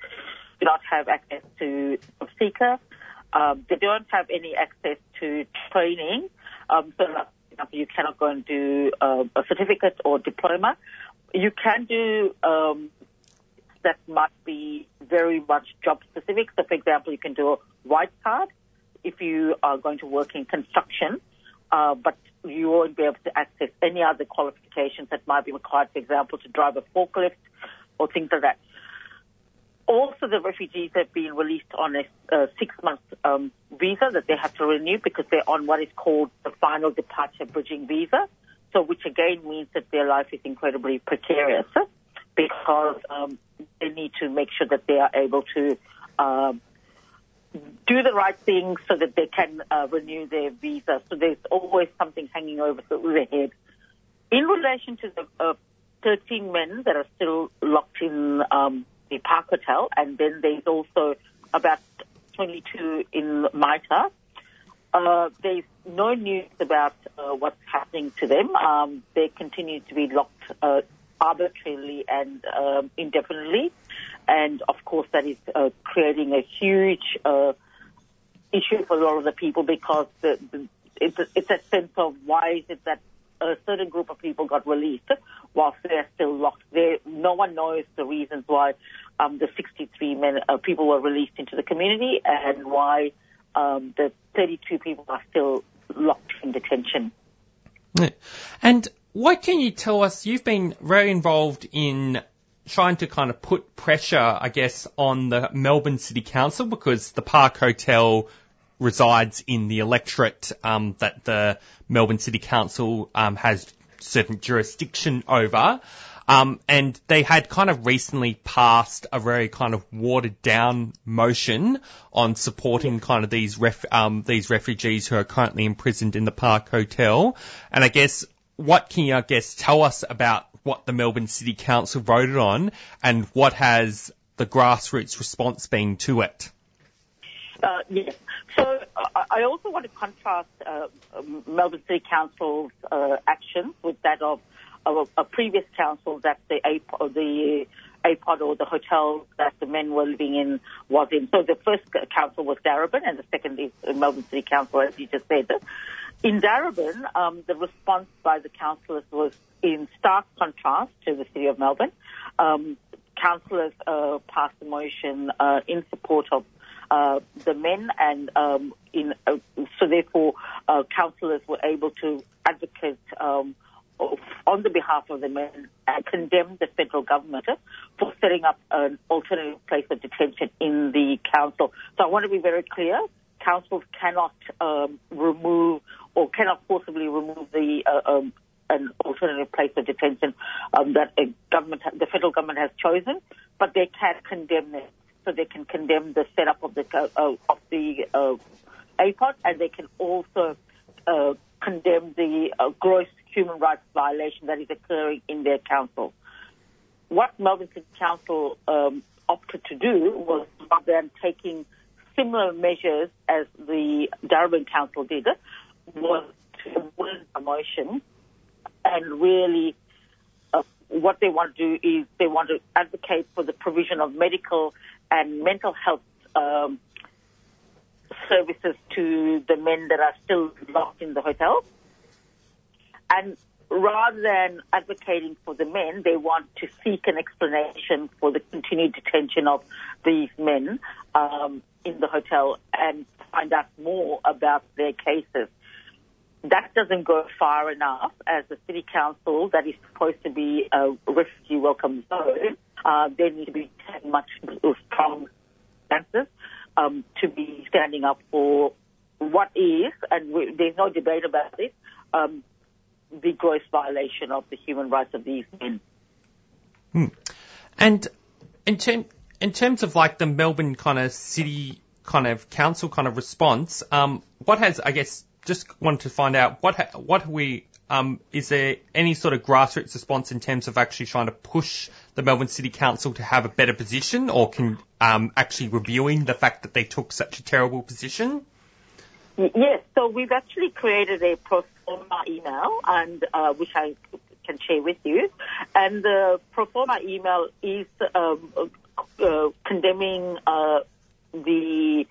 do not have access to seeker. Um, they don't have any access to training. Um, so, you cannot go and do uh, a certificate or diploma. You can do um, that might be very much job specific. So, for example, you can do a white card if you are going to work in construction, uh, but you won't be able to access any other qualifications that might be required, for example, to drive a forklift or things like that. Also, the refugees have been released on a uh, six-month um, visa that they have to renew because they're on what is called the final departure bridging visa. So, which again means that their life is incredibly precarious because um, they need to make sure that they are able to um, do the right thing so that they can uh, renew their visa. So there's always something hanging over their head. In relation to the uh, 13 men that are still locked in um, the Park Hotel, and then there's also about 22 in MITA. Uh, there's no news about uh, what's happening to them. Um, they continue to be locked uh, arbitrarily and um, indefinitely, and of course that is uh, creating a huge uh, issue for a lot of the people because the, the, it's, a, it's a sense of why is it that a certain group of people got released whilst they're still locked. There, no one knows the reasons why um, the 63 men uh, people were released into the community and why um, the 32 people are still locked in detention. And what can you tell us? You've been very involved in trying to kind of put pressure, I guess, on the Melbourne City Council because the Park Hotel resides in the electorate um, that the Melbourne City Council um, has certain jurisdiction over. Um, and they had kind of recently passed a very kind of watered down motion on supporting kind of these ref, um, these refugees who are currently imprisoned in the Park Hotel. And I guess what can you, I guess, tell us about what the Melbourne City Council voted on and what has the grassroots response been to it? Uh, yes. So uh, I also want to contrast uh, Melbourne City Council's uh, actions with that of, a, previous council that the APOD, the APOD or the hotel that the men were living in was in. So the first council was Darebin and the second is Melbourne City Council, as you just said. In Darebin, um, the response by the councillors was in stark contrast to the City of Melbourne. Um, councillors uh, passed a motion uh, in support of uh, the men, and um, in uh, so therefore, uh, councillors were able to advocate um, on the behalf of the men and condemn the federal government for setting up an alternative place of detention in the council. So I want to be very clear: councils cannot um, remove or cannot forcibly remove the uh, um, an alternative place of detention um, that a government, the federal government has chosen, but they can condemn it so they can condemn the setup of the uh, of the uh, and they can also uh, condemn the uh, gross human rights violation that is occurring in their council. What Melbourne City Council um, opted to do was, rather than taking similar measures as the Darebin Council did, was to win a motion and really uh, what they want to do is they want to advocate for the provision of medical and mental health um, services to the men that are still locked in the hotel. And rather than advocating for the men, they want to seek an explanation for the continued detention of these men um, in the hotel and find out more about their cases. That doesn't go far enough as the city council that is supposed to be a refugee welcome zone. Uh, there need to be much strong stances. um, to be standing up for what is, and we, there's no debate about it, um, the gross violation of the human rights of these men. Hmm. And in, term, in terms of like the Melbourne kind of city kind of council kind of response, um, what has, I guess, just wanted to find out what ha- what we um, is there any sort of grassroots response in terms of actually trying to push the Melbourne City Council to have a better position, or can um, actually reviewing the fact that they took such a terrible position? Yes, so we've actually created a pro forma email, and uh, which I can share with you. And the pro forma email is um, uh, condemning uh, the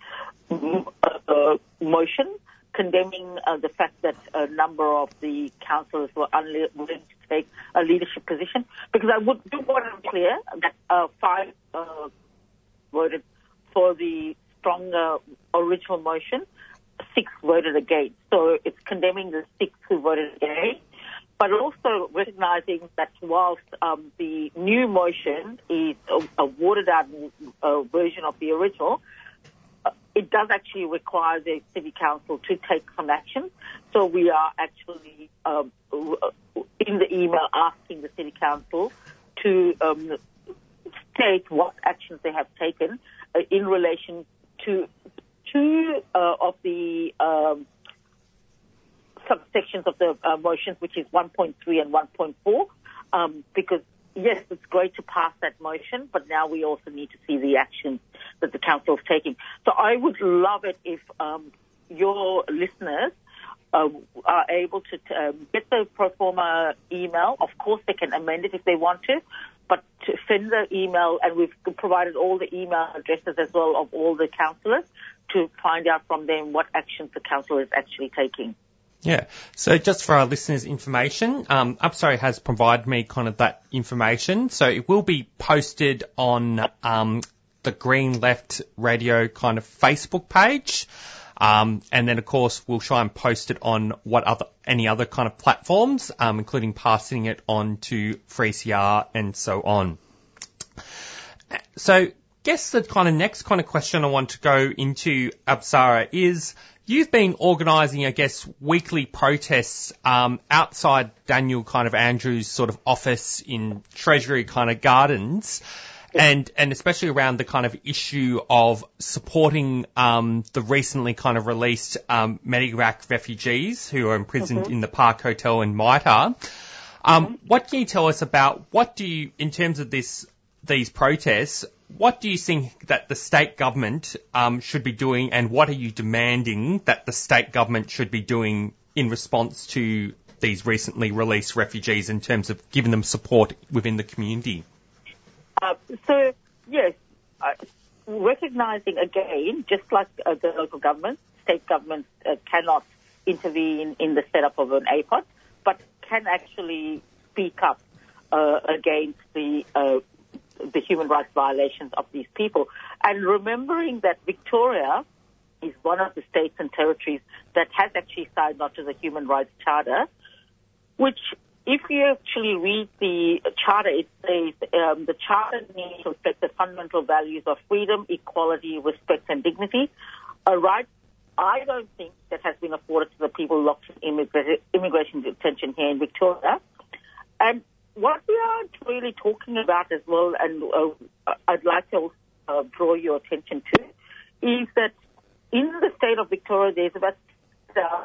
uh, motion condemning uh, the fact that a number of the councillors were unwilling to take a leadership position. Because I would do want to be clear that uh, five uh, voted for the stronger original motion, six voted against. So it's condemning the six who voted against. But also recognizing that whilst um, the new motion is a, a watered out uh, version of the original, it does actually require the city council to take some action. So we are actually um, in the email asking the city council to um, state what actions they have taken uh, in relation to two uh, of the um, subsections of the uh, motions, which is 1.3 and 1.4, um, because yes, it's great to pass that motion, but now we also need to see the action that the council is taking. So I would love it if um, your listeners uh, are able to um, get the pro forma email. Of course, they can amend it if they want to, but to send the email, and we've provided all the email addresses as well of all the councillors to find out from them what actions the council is actually taking. Yeah. So just for our listeners' information, um, Upstory has provided me kind of that information. So it will be posted on um, the Green Left Radio kind of Facebook page. Um, and then of course we'll try and post it on what other any other kind of platforms, um, including passing it on to 3CR and so on. So, guess the kind of next kind of question I want to go into, Apsara, is You've been organising, I guess, weekly protests um, outside Daniel kind of Andrews' sort of office in Treasury kind of gardens, and and especially around the kind of issue of supporting um, the recently kind of released um, Medevac refugees who are imprisoned mm-hmm. in the Park Hotel in MITA. Um, mm-hmm. What can you tell us about what do you, in terms of this these protests, what do you think that the state government um, should be doing, and what are you demanding that the state government should be doing in response to these recently released refugees in terms of giving them support within the community? Uh, so, yes, uh, recognizing again, just like uh, the local government, state governments uh, cannot intervene in the setup of an APOD, but can actually speak up uh, against the uh, the human rights violations of these people. And remembering that Victoria is one of the states and territories that has actually signed on to the Human Rights Charter, which if you actually read the charter, it says um, the charter needs to reflect the fundamental values of freedom, equality, respect, and dignity. A right I don't think that has been afforded to the people locked in immigration detention here in Victoria. And what we are really talking about as well, and uh, I'd like to uh, draw your attention to, is that in the state of Victoria, there's about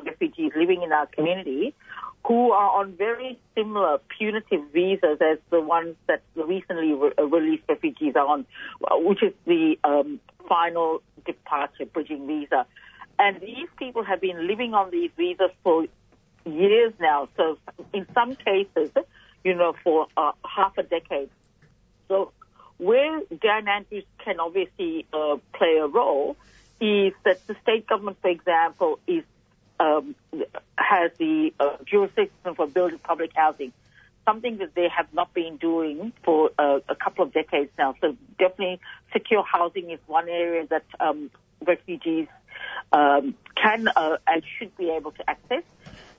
refugees living in our community who are on very similar punitive visas as the ones that the recently re- uh, released refugees are on, which is the um, final departure bridging visa. And these people have been living on these visas for years now. So in some cases, you know, for uh, half a decade. So where Dan Andrews can obviously uh, play a role is that the state government, for example, is um, has the uh, jurisdiction for building public housing, something that they have not been doing for uh, a couple of decades now. So definitely, secure housing is one area that um, refugees um, can uh, and should be able to access.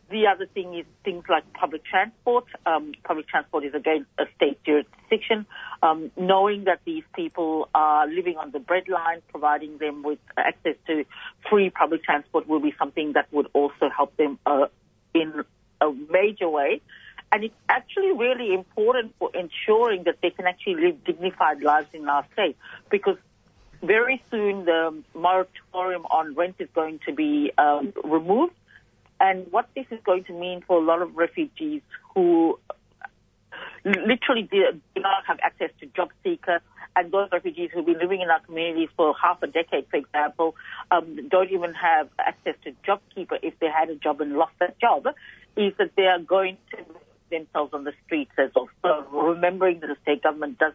The other thing is things like public transport. Um, public transport is again a state jurisdiction. Um, knowing that these people are living on the breadline, providing them with access to free public transport will be something that would also help them uh, in a major way. And it's actually really important for ensuring that they can actually live dignified lives in our state because very soon the moratorium on rent is going to be um, removed. And what this is going to mean for a lot of refugees who literally do not have access to job seekers and those refugees who've been living in our communities for half a decade, for example, um, don't even have access to JobKeeper if they had a job and lost that job, is that they are going to themselves on the streets as well. So remembering that the state government does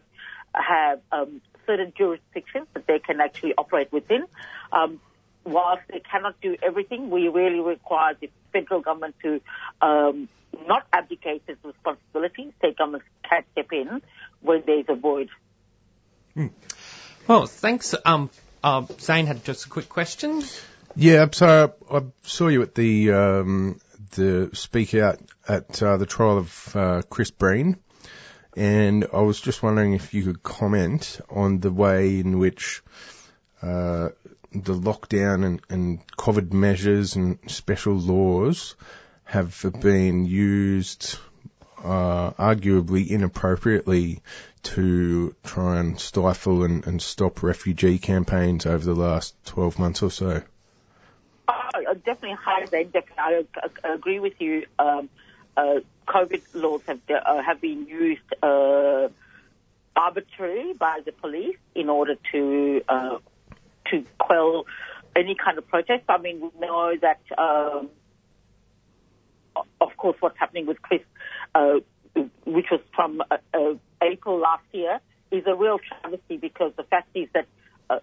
have um, certain jurisdictions that they can actually operate within. Um, whilst they cannot do everything, we really require the federal government to um, not abdicate its responsibility. State governments can step in when there's a void. Hmm. Well, thanks. Um, uh, Zane had just a quick question. Yeah, so I, I saw you at the um, the speak out at uh, the trial of uh, Chris Breen, and I was just wondering if you could comment on the way in which uh, the lockdown and, and COVID measures and special laws have been used uh, arguably inappropriately to try and stifle and, and, stop refugee campaigns over the last 12 months or so? Uh, definitely definitely. I, agree with you. Um, uh, COVID laws have uh, have been used uh, arbitrarily by the police in order to uh, to quell any kind of protest. I mean, we know that, um, of course, what's happening with Chris, uh, which was from uh, uh, April last year, is a real travesty because the fact is that uh,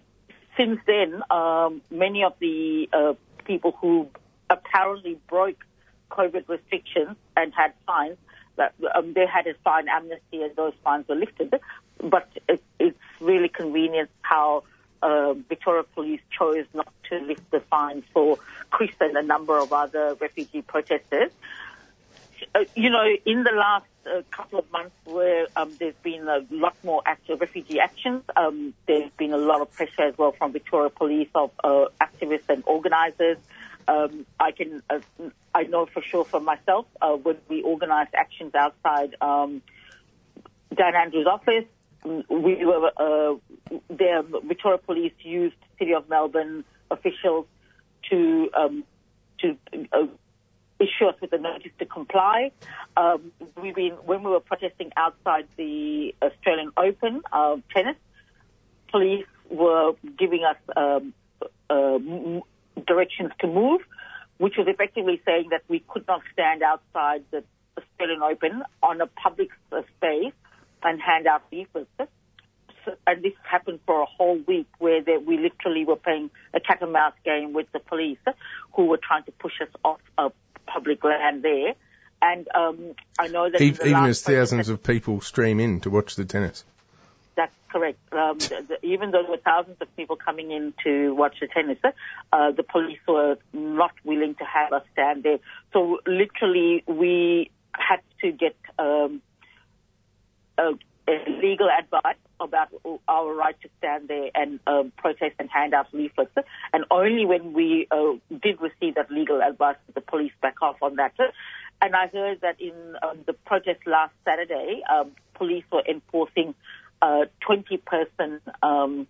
since then, um, many of the uh, people who apparently broke COVID restrictions and had fines, that um, they had a fine amnesty and those fines were lifted. But it, it's really convenient how uh, Victoria Police chose not to lift the fines for Chris and a number of other refugee protesters. Uh, you know, in the last uh, couple of months where um, there's been a lot more active refugee actions, um, there's been a lot of pressure as well from Victoria Police of uh, activists and organisers. Um, I can, uh, I know for sure for myself, uh, when we organised actions outside um, Dan Andrews' office, we were uh, the Victoria Police used City of Melbourne officials to um, to uh, issue us with a notice to comply. Um, we've been when we were protesting outside the Australian Open uh, tennis, police were giving us um, uh, directions to move, which was effectively saying that we could not stand outside the Australian Open on a public space and hand out leaflets. And this happened for a whole week where they, we literally were playing a cat and mouse game with the police who were trying to push us off a public land there. And um, I know that even, even as thousands of people stream in to watch the tennis. That's correct. Um, the, the, even though there were thousands of people coming in to watch the tennis, uh, the police were not willing to have us stand there. So literally, we had to get um, uh, legal advice about our right to stand there and um, protest and hand out leaflets. And only when we uh, did receive that legal advice did the police back off on that. And I heard that in um, the protest last Saturday, um, police were enforcing uh, 20 person um,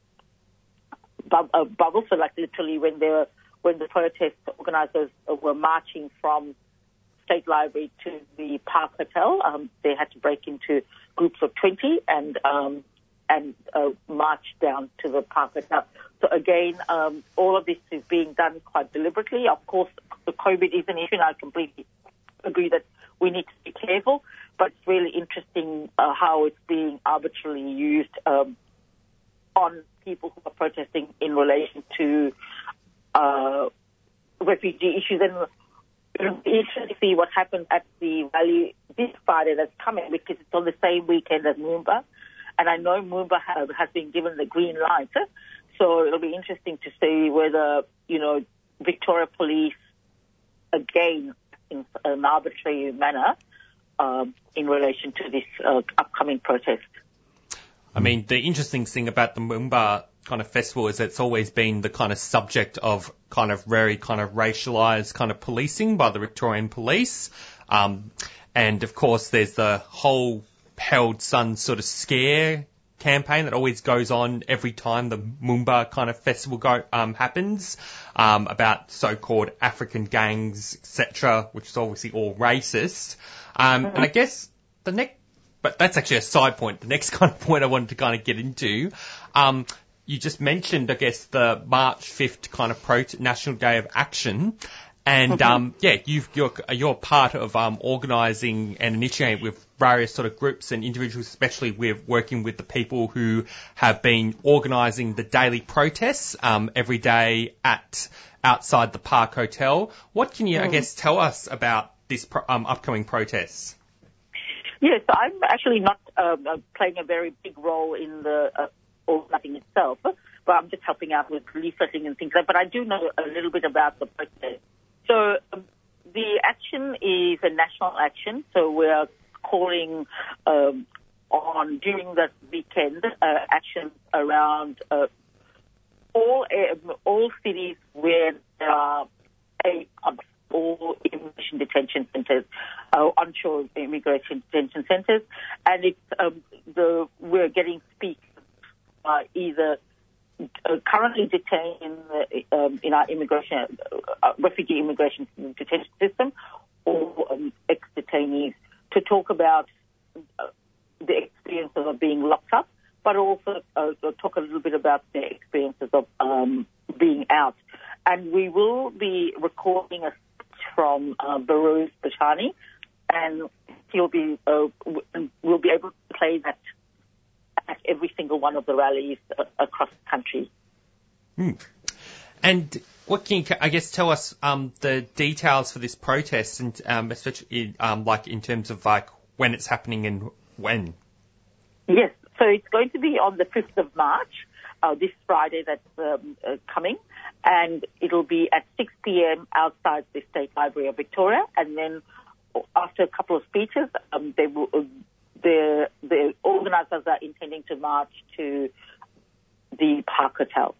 bu- uh, bubble. So like literally when they were, when the protest organizers were marching from State Library to the Park Hotel. Um, they had to break into groups of 20 and um, and uh, march down to the Park Hotel. So again, um, all of this is being done quite deliberately. Of course, the COVID is an issue, and I completely agree that we need to be careful. But it's really interesting uh, how it's being arbitrarily used um, on people who are protesting in relation to uh, refugee issues. And it'll be interesting to see what happens at the rally this Friday that's coming because it's on the same weekend as Moomba. And I know Moomba has, has been given the green light. So it'll be interesting to see whether, you know, Victoria Police again in an arbitrary manner um, in relation to this uh, upcoming protest. I mean, the interesting thing about the Moomba kind of festival is it's always been the kind of subject of kind of very kind of racialised kind of policing by the Victorian police. Um, and of course, there's the whole Herald Sun sort of scare campaign that always goes on every time the Moomba kind of festival go, um, happens um, about so-called African gangs, etc., which is obviously all racist. Um, and I guess the next, but that's actually a side point. The next kind of point I wanted to kind of get into, um, you just mentioned, I guess, the March 5th kind of pro- National Day of Action. And um, yeah, you've, you're you're part of um, organising and initiating with various sort of groups and individuals, especially with working with the people who have been organising the daily protests um, every day at outside the Park Hotel. What can you, I guess, tell us about this pro- um, upcoming protests? Yes, I'm actually not um, uh, playing a very big role in the uh, organising itself, but I'm just helping out with leafleting and things like that. But I do know a little bit about the protest. So um, the action is a national action, so we're calling um, on during that weekend uh, action around uh, all um, all cities where there are a, all immigration detention centres, uh, onshore immigration detention centres, and it's um, the we're getting speakers uh, either uh, currently detained in, the, um, in our immigration uh, refugee immigration detention system, or um, ex-detainees to talk about uh, the experience of being locked up, but also uh, talk a little bit about their experiences of um, being out. And we will be recording a speech from uh, Behrouz Boochani, and he'll be uh, we'll be able to play that at every single one of the rallies across the country. Hmm. And what can you, I guess, tell us um, the details for this protest, and um, especially um, like in terms of like when it's happening and when? Yes, so it's going to be on the 5th of March, uh, this Friday that's um, uh, coming, and it'll be at 6 p.m. outside the State Library of Victoria, and then after a couple of speeches, um, they will, uh, the the organisers are intending to march to the Park Hotel.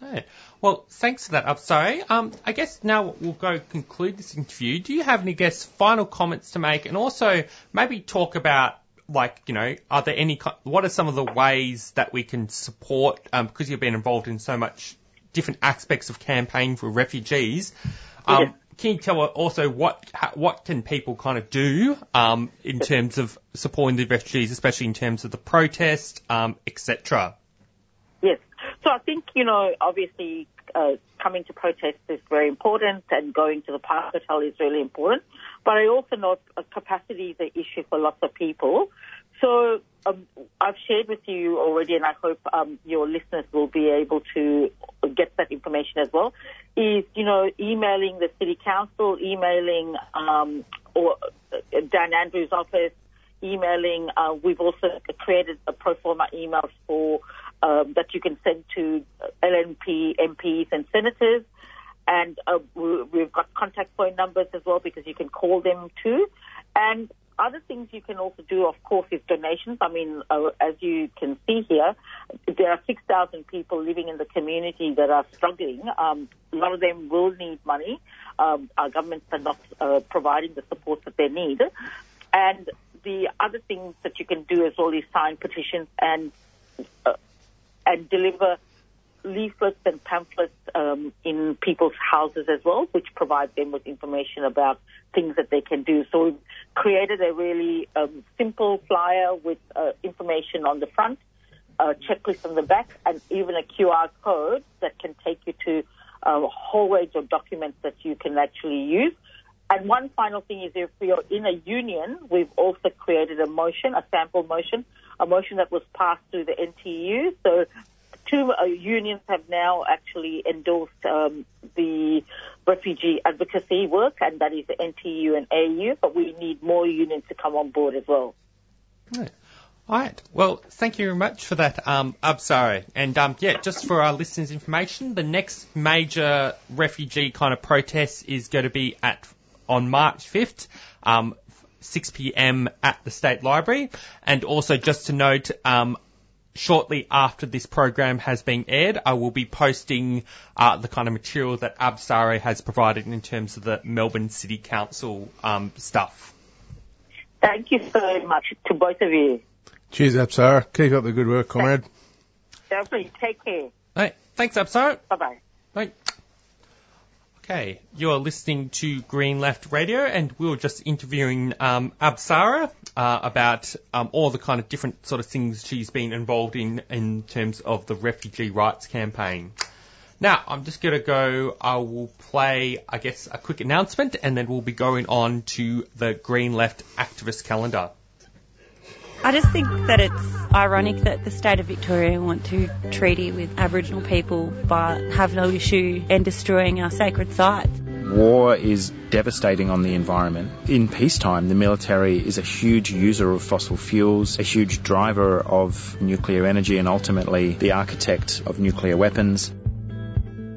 Hey. Well, thanks for that. I'm sorry. Um, I guess now we'll go conclude this interview. Do you have any guess final comments to make, and also maybe talk about like you know, are there any what are some of the ways that we can support um, because you've been involved in so much different aspects of campaign for refugees. Um, Yeah. Can you tell us also what ha- what can people kind of do um, in terms of supporting the refugees, especially in terms of the protest, um, etc. Yes. So I think, you know, obviously uh, coming to protest is very important and going to the Park Hotel is really important. But I also know capacity is an issue for lots of people. So um, I've shared with you already, and I hope um, your listeners will be able to get that information as well. Is you know emailing the city council, emailing um, or uh, Dan Andrews' office, emailing. Uh, we've also created a pro forma email for um, that you can send to LNP MPs and senators. And uh, we- we've got contact phone numbers as well because you can call them too. And other things you can also do, of course, is donations. I mean, uh, as you can see here, there are 6,000 people living in the community that are struggling. Um, a lot of them will need money. Um, our governments are not uh, providing the support that they need. And the other things that you can do as well is sign petitions and uh, and deliver leaflets and pamphlets um, in people's houses as well, which provide them with information about things that they can do. So we've created a really um, simple flyer with uh, information on the front, a checklist on the back, and even a QR code that can take you to uh, a whole range of documents that you can actually use. And one final thing is if you're in a union, we've also created a motion, a sample motion, a motion that was passed through the NTU. So two uh, unions have now actually endorsed um, the refugee advocacy work, and that is the NTU and AU, but we need more unions to come on board as well. Right. All right. Well, thank you very much for that, um, Absari. And um, yeah, just for our listeners' information, the next major refugee kind of protest is going to be at on March 5th. Um, 6 p.m. at the State Library. And also just to note, um, shortly after this program has been aired, I will be posting uh, the kind of material that Apsara has provided in terms of the Melbourne City Council um, stuff. Thank you so much to both of you. Cheers, Apsara. Keep up the good work, comrade. Definitely. Take care. Hey, thanks, Apsara. Bye bye. Okay, you're listening to Green Left Radio, and we were just interviewing um, Apsara uh, about um, all the kind of different sort of things she's been involved in in terms of the refugee rights campaign. Now, I'm just going to go, I will play, I guess, a quick announcement, and then we'll be going on to the Green Left activist calendar. I just think that it's ironic that the state of Victoria want to treaty with Aboriginal people but have no issue in destroying our sacred sites. War is devastating on the environment. In peacetime, the military is a huge user of fossil fuels, a huge driver of nuclear energy, and ultimately the architect of nuclear weapons.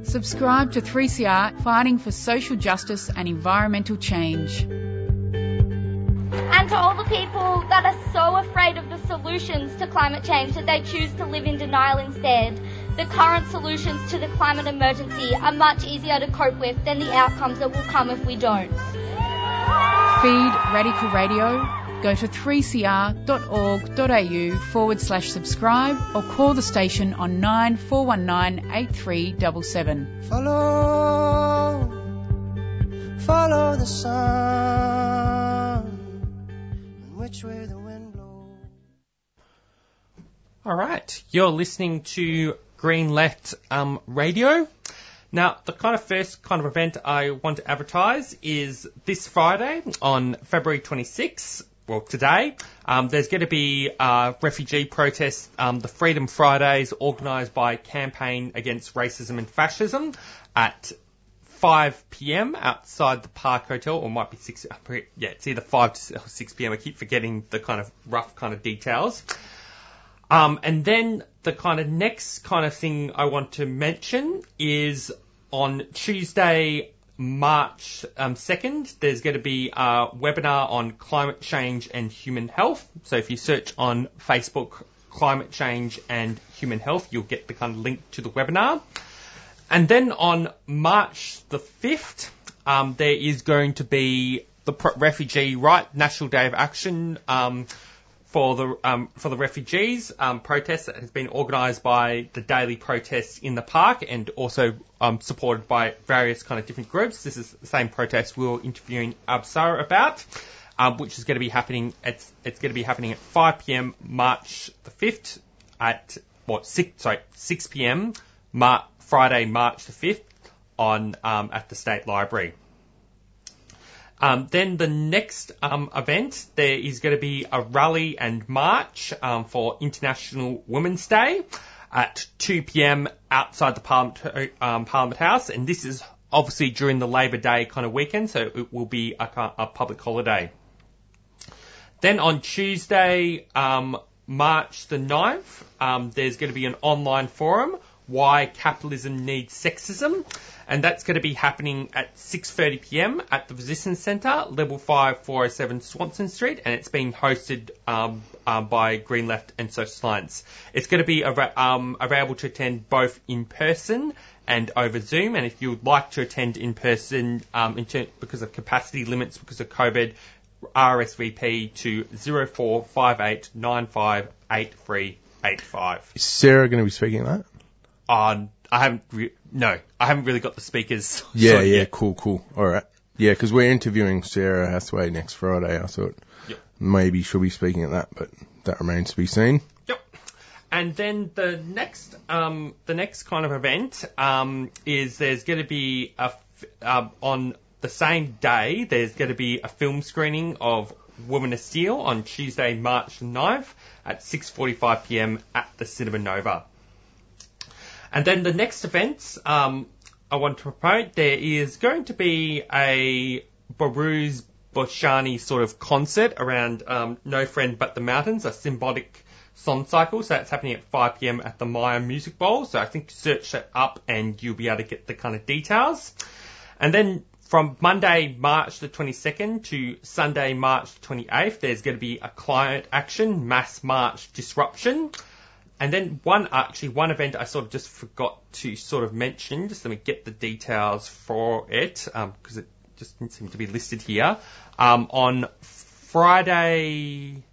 Subscribe to 3CR Fighting for Social Justice and Environmental Change. And to all the people that are so afraid of the solutions to climate change that they choose to live in denial instead, the current solutions to the climate emergency are much easier to cope with than the outcomes that will come if we don't. Feed Radical Radio. Go to 3cr.org.au forward slash subscribe or call the station on 9419 8377. Follow, follow the sun, which way the wind blows. All right, you're listening to Green Left um, Radio. Now, the kind of first kind of event I want to advertise is this Friday on February 26th. Well, today, um, there's going to be a refugee protest, um, the Freedom Fridays, organised by Campaign Against Racism and Fascism at 5 p.m. outside the Park Hotel, or might be 6, yeah, it's either 5 to 6 p.m. I keep forgetting the kind of rough kind of details. Um, and then the kind of next kind of thing I want to mention is on Tuesday, March um, 2nd, there's going to be a webinar on climate change and human health. So if you search on Facebook climate change and human health, you'll get the kind of link to the webinar. And then on March the 5th, um, there is going to be the Pro- Refugee Right National Day of Action um, for the um, for the refugees um, protest that has been organised by the daily protests in the park and also um, supported by various kind of different groups. This is the same protest we were interviewing Absar about, um, which is going to be happening. It's it's going to be happening at 5 p.m. March the 5th at what six sorry 6 p.m. Mar- Friday March the 5th on um, at the State Library. Um, then the next um, event, there is going to be a rally and march um, for International Women's Day at 2 p.m. outside the Parliament, um, Parliament House, and this is obviously during the Labor Day kind of weekend, so it will be a, a public holiday. Then on Tuesday, um, March the 9th, um, there's going to be an online forum, Why Capitalism Needs Sexism and that's going to be happening at 6:30 p.m. at the Resistance Centre, level 5, 407 Swanston Street, and it's being hosted um, um, by Green Left and Socialist Alliance. It's going to be um, available to attend both in person and over Zoom, and if you would like to attend in person um, in ter- because of capacity limits because of COVID, RSVP to 0458958385. Is Sarah going to be speaking at that? Uh, I haven't. Re- no, I haven't really got the speakers. Yeah, yeah, yet. cool, cool. All right. Yeah, 'cause we're interviewing Sarah Hathaway next Friday. I thought Yep. maybe she'll be speaking at that, but that remains to be seen. Yep. And then the next, um, the next kind of event um, is there's going to be a f- um, on the same day. There's going to be a film screening of Woman of Steel on Tuesday, March 9th at 6:45 p.m. at the Cinema Nova. And then the next event um, I want to promote, there is going to be a Behrouz Boochani sort of concert around um, No Friend But the Mountains, a symbolic song cycle. So that's happening at 5 p.m. at the Myer Music Bowl. So I think search that up and you'll be able to get the kind of details. And then from Monday, March the 22nd to Sunday, March the 28th, there's going to be a climate action mass march disruption. And then one, actually, one event I sort of just forgot to sort of mention. Just let me get the details for it, because it just didn't seem to be listed here. Um, on Friday,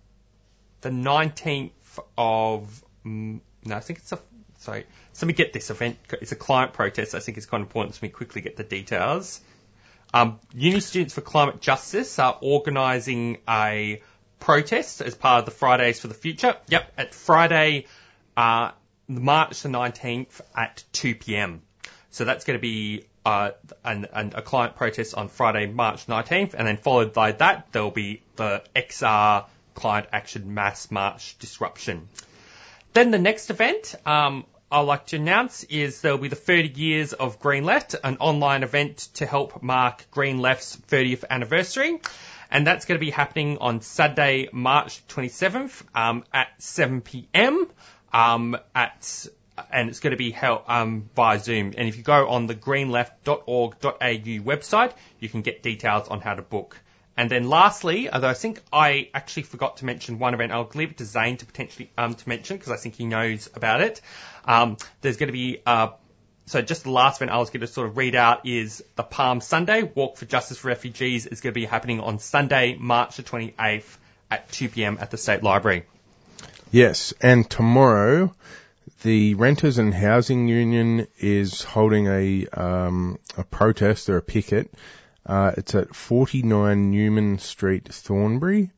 the 19th of, no, I think it's a, sorry, so let me get this event. It's a client protest. I think it's quite important to me quickly get the details. Um, Uni Students for Climate Justice are organising a protest as part of the Fridays for the Future. Yep, at Friday, uh, March the 19th at 2 p.m. So that's going to be uh, an, an, a client protest on Friday, March 19th, and then followed by that, there'll be the XR client action mass march disruption. Then the next event, um, I'd like to announce is there'll be the 30 years of Green Left, an online event to help mark Green Left's 30th anniversary. And that's going to be happening on Saturday, March 27th um, at 7 p.m. Um, at and it's going to be held um, via Zoom. And if you go on the greenleft.org.au website, you can get details on how to book. And then lastly, although I think I actually forgot to mention one event, I'll leave it to Zane to potentially um, to mention because I think he knows about it. Um, there's going to be uh, so just the last event I was going to sort of read out is the Palm Sunday Walk for Justice for Refugees is going to be happening on Sunday, March the 28th at 2 p.m. at the State Library. Yes, and tomorrow the Renters and Housing Union is holding a um, a protest or a picket uh, it's at 49 Newman Street, Thornbury,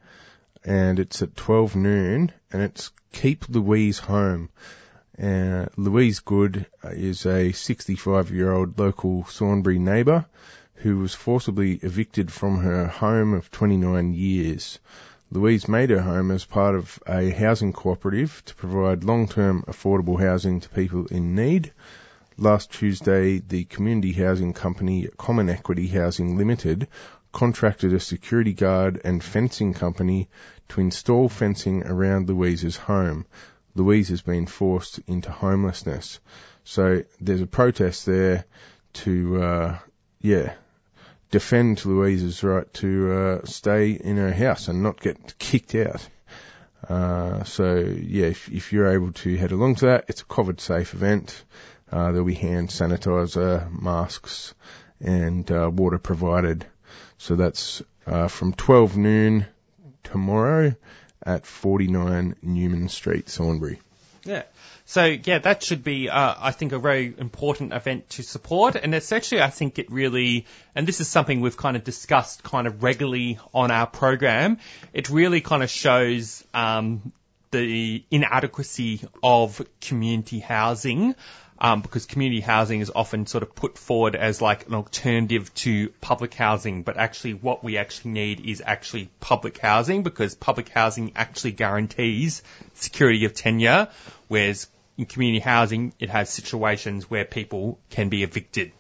and it's at 12 noon, and it's Keep Louise Home. Uh, Louise Good is a 65 year old local Thornbury neighbour who was forcibly evicted from her home of 29 years. Louise made her home as part of a housing cooperative to provide long-term affordable housing to people in need. Last Tuesday, the community housing company Common Equity Housing Limited contracted a security guard and fencing company to install fencing around Louise's home. Louise has been forced into homelessness. So there's a protest there to, uh, yeah, defend Louise's right to uh, stay in her house and not get kicked out. Uh, so yeah, if, if, you're able to head along to that, it's a COVID safe event. Uh, there'll be hand sanitizer, masks, and uh, water provided. So that's uh, from 12 noon tomorrow at 49 Newman Street, Thornbury. Yeah. So yeah, that should be, uh, I think, a very important event to support. And essentially, I think it really, and this is something we've kind of discussed kind of regularly on our program. It really kind of shows um, the inadequacy of community housing um, because community housing is often sort of put forward as like an alternative to public housing, but actually what we actually need is actually public housing because public housing actually guarantees security of tenure, whereas in community housing it has situations where people can be evicted.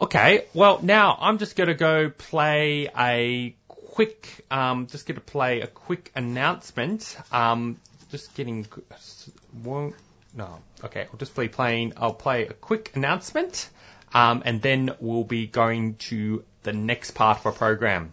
Okay, well now I'm just going to go play a quick, um, just going to play a quick announcement. Um, just getting, won't no. Okay, I'll just be playing. I'll play a quick announcement, um, and then we'll be going to the next part of our program.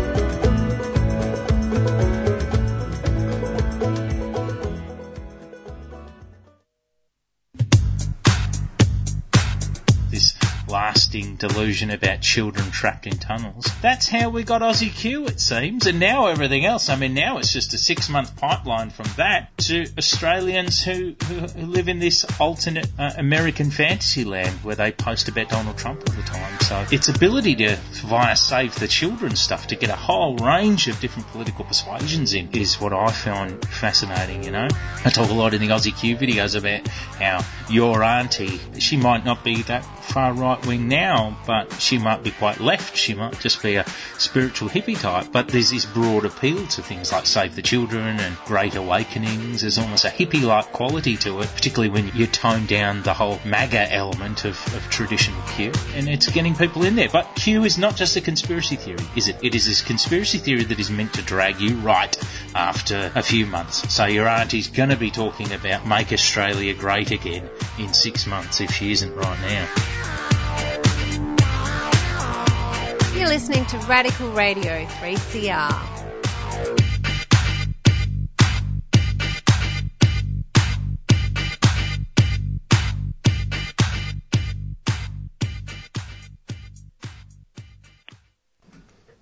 Lasting delusion about children trapped in tunnels. That's how we got Aussie Q, it seems, and now everything else. I mean, now it's just a six month pipeline from that to Australians who, who, live in this alternate uh, American fantasy land where they post about Donald Trump all the time. So its ability to, via Save the Children stuff, to get a whole range of different political persuasions in is what I find fascinating, you know. I talk a lot in the Aussie Q videos about how your auntie, she might not be that far right wing now, now, but she might be quite left. She might just be a spiritual hippie type. But there's this broad appeal to things like Save the Children and Great Awakenings. There's almost a hippie-like quality to it, particularly when you tone down the whole MAGA element of, of traditional Q. And it's getting people in there. But Q is not just a conspiracy theory, is it? It is this conspiracy theory that is meant to drag you right after a few months. So your auntie's going to be talking about make Australia great again in six months if she isn't right now. You're listening to Radical Radio 3CR.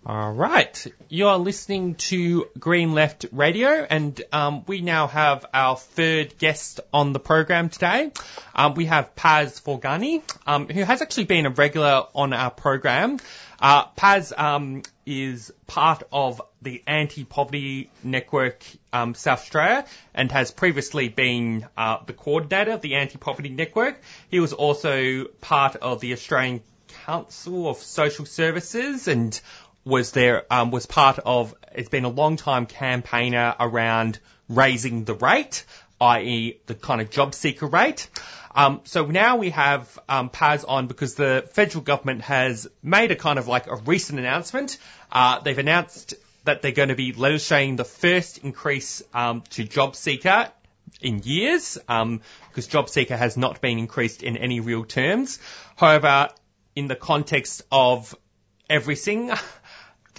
All right, you're listening to Green Left Radio, and um, we now have our third guest on the program today. Um, we have Pas Forgione, um, who has actually been a regular on our program. Uh, Paz um, is part of the Anti-Poverty Network um, South Australia and has previously been uh, the coordinator of the Anti-Poverty Network. He was also part of the Australian Council of Social Services and was there um, was part of it's been a long time campaigner around raising the rate, i.e. the kind of job seeker rate. Um, so now we have um, on because the federal government has made a kind of like a recent announcement. Uh, they've announced that they're going to be legislating the first increase um, to job seeker in years, um, because job seeker has not been increased in any real terms. However, in the context of everything,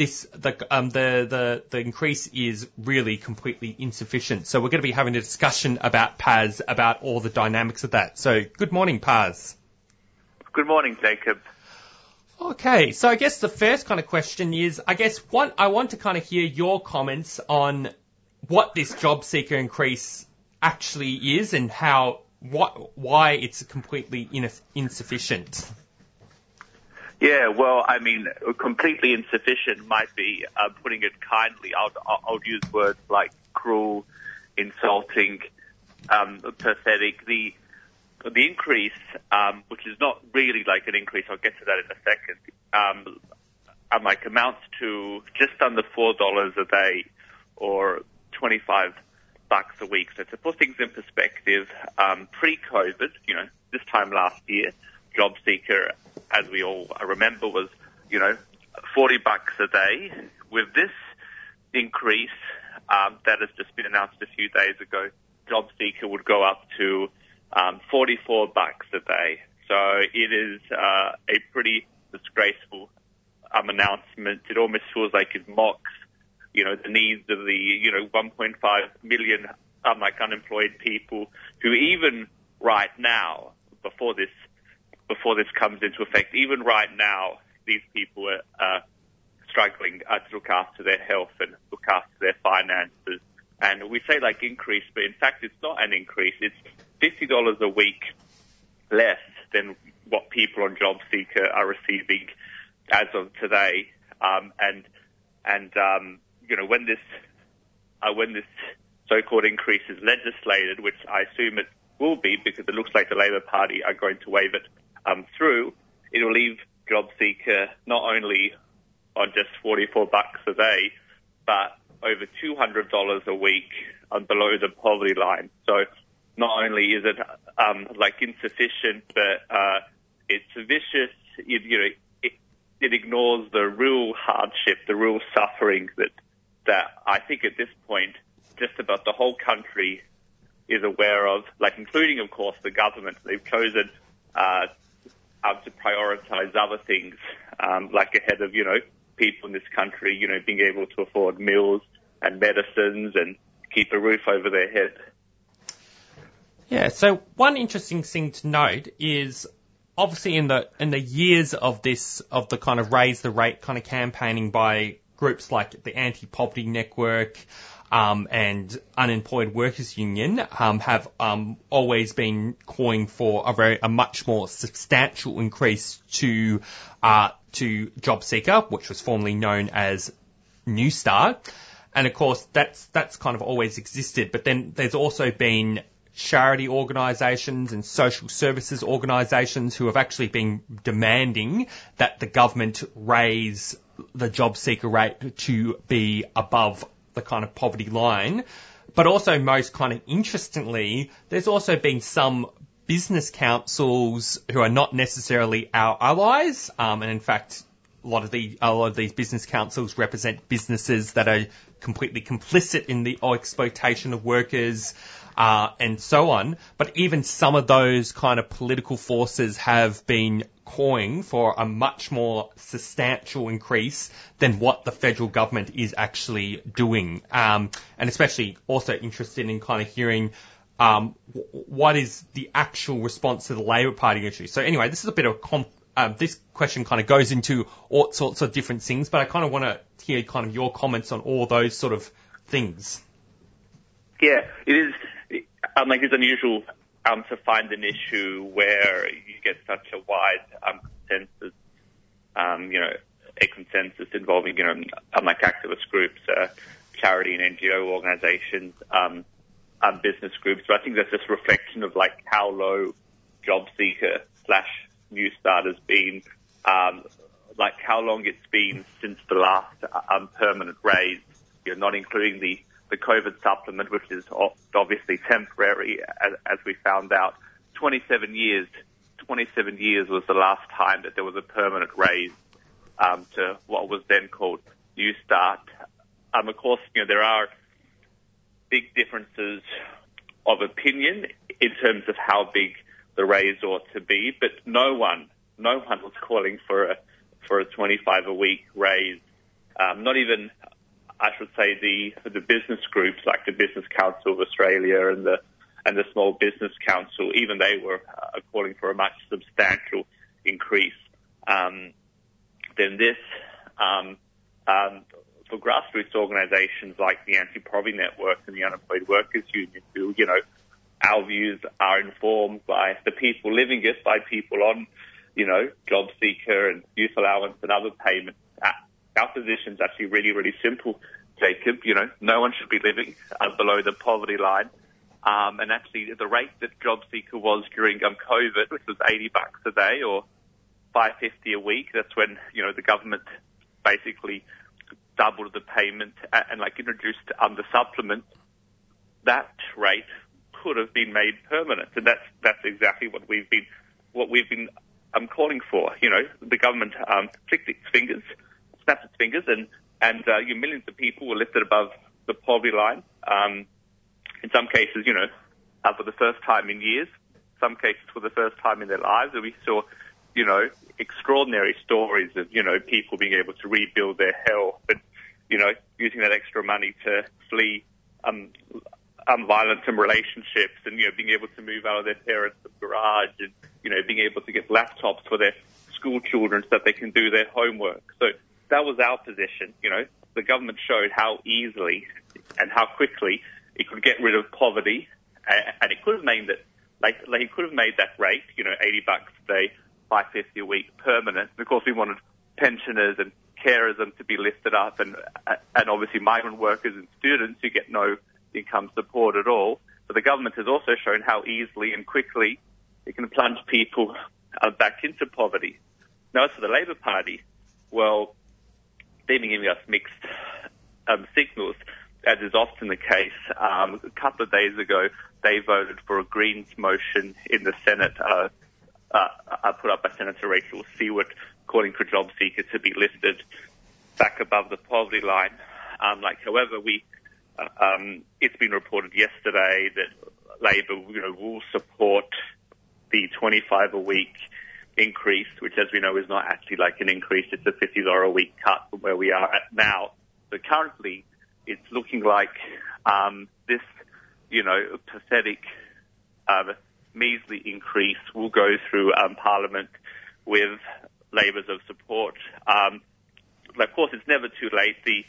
this the um the the the increase is really completely insufficient. So we're going to be having a discussion about Pas about all the dynamics of that. So good morning, Pas. Good morning, Jacob. Okay, so I guess the first kind of question is, I guess what I want to kind of hear your comments on what this job seeker increase actually is and how what why it's completely insufficient. Yeah, well, I mean, completely insufficient might be uh, putting it kindly. I'll, I'll use words like cruel, insulting, um, pathetic. The the increase, um, which is not really like an increase, I'll get to that in a second, um, um, like amounts to just under four dollars a day, or twenty five bucks a week. So to put things in perspective, um, pre-COVID, you know, this time last year, job seeker as we all remember, was, you know, 40 bucks a day. With this increase um, that has just been announced a few days ago, job seeker would go up to um, 44 bucks a day. So it is uh, a pretty disgraceful um, announcement. It almost feels like it mocks, you know, the needs of the, you know, 1.5 million um, like unemployed people who even right now, before this before this comes into effect. Even right now, these people are uh, struggling uh, to look after their health and look after their finances. And we say like increase, but in fact it's not an increase. It's fifty dollars a week less than what people on Job Seeker are receiving as of today. Um, and and um, you know when this uh, when this so-called increase is legislated, which I assume it will be because it looks like the Labor Party are going to waive it um, through, it will leave job seeker not only on just 44 bucks a day, but over $200 a week below the poverty line. So not only is it um, like insufficient, but uh, it's vicious. It, you know, it, it ignores the real hardship, the real suffering that that I think at this point just about the whole country is aware of, like including of course the government. They've chosen uh, uh, to prioritize other things, um, like ahead of, you know, people in this country, you know, being able to afford meals and medicines and keep a roof over their head. Yeah, so one interesting thing to note is obviously in the in the years of this of the kind of raise the rate kind of campaigning by groups like the anti-poverty network, um, and Unemployed Workers Union um, have um, always been calling for a very a much more substantial increase to uh, to JobSeeker, which was formerly known as Newstart, and of course that's that's kind of always existed. But then there's also been charity organisations and social services organisations who have actually been demanding that the government raise the job seeker rate to be above the kind of poverty line. But also most kind of interestingly, there's also been some business councils who are not necessarily our allies, um, and in fact, a lot of the a lot of these business councils represent businesses that are completely complicit in the exploitation of workers. Uh, and so on. But even some of those kind of political forces have been calling for a much more substantial increase than what the federal government is actually doing. Um, and especially also interested in kind of hearing um, what is the actual response to the Labor Party issue. So anyway, this is a bit of comp- um, this question kind of goes into all sorts of different things, but I kind of want to hear kind of your comments on all those sort of things. Yeah, it is. Um, like it's unusual um, to find an issue where you get such a wide um, consensus. Um, you know, a consensus involving you know um, like activist groups, uh, charity and NGO organisations, um, um, business groups. But I think that's just a reflection of like how low job seeker slash new start has been, um, like how long it's been since the last um, permanent raise. You know, not including the the COVID supplement, which is obviously temporary, as, as we found out. 27 years, 27 years was the last time that there was a permanent raise um, to what was then called New Start. Um, of course, you know there are big differences of opinion in terms of how big the raise ought to be, but no one, no one was calling for a for a 25 a week raise. Um, not even I should say the the business groups like the Business Council of Australia and the and the Small Business Council, even they were uh, calling for a much substantial increase um, than this. Um, um, for grassroots organisations like the Anti-Poverty Network and the Unemployed Workers Union, who you know our views are informed by the people living it, by people on you know job seeker and youth allowance and other payments our position is actually really, really simple, Jacob. You know, no one should be living uh, below the poverty line. Um, and actually, the rate that job seeker was during um, COVID, which was 80 bucks a day or 550 a week, that's when you know the government basically doubled the payment and, and like introduced um, the supplement. That rate could have been made permanent, and that's that's exactly what we've been what we've been um, calling for. You know, the government um, clicked its fingers snapped its fingers, and and uh, you know, millions of people were lifted above the poverty line. Um, in some cases, you know, uh, for the first time in years. Some cases for the first time in their lives, and we saw, you know, extraordinary stories of you know people being able to rebuild their health and you know using that extra money to flee um, um, violence and relationships, and you know being able to move out of their parents' garage, and you know being able to get laptops for their school children so that they can do their homework. So that was our position. You know, the government showed how easily and how quickly it could get rid of poverty, and it could have made that, like, like it could have made that rate, you know, 80 bucks a day, 550 a week permanent. And of course, we wanted pensioners and carers and to be lifted up, and and obviously migrant workers and students who get no income support at all. But the government has also shown how easily and quickly it can plunge people uh, back into poverty. Now, as for the Labor Party, well, they've giving us mixed um, signals, as is often the case. Um, a couple of days ago, they voted for a Greens motion in the Senate, uh, uh, uh, put up by Senator Rachel Siewert, calling for job seekers to be lifted back above the poverty line. Um, like, however, we uh, um, it's been reported yesterday that Labor, you know, will support the 25 a week increase, which as we know is not actually like an increase, it's a $50 a week cut from where we are at now. So currently it's looking like um, this, you know, pathetic, uh, measly increase will go through um, Parliament with labours of support. Um, of course, it's never too late. The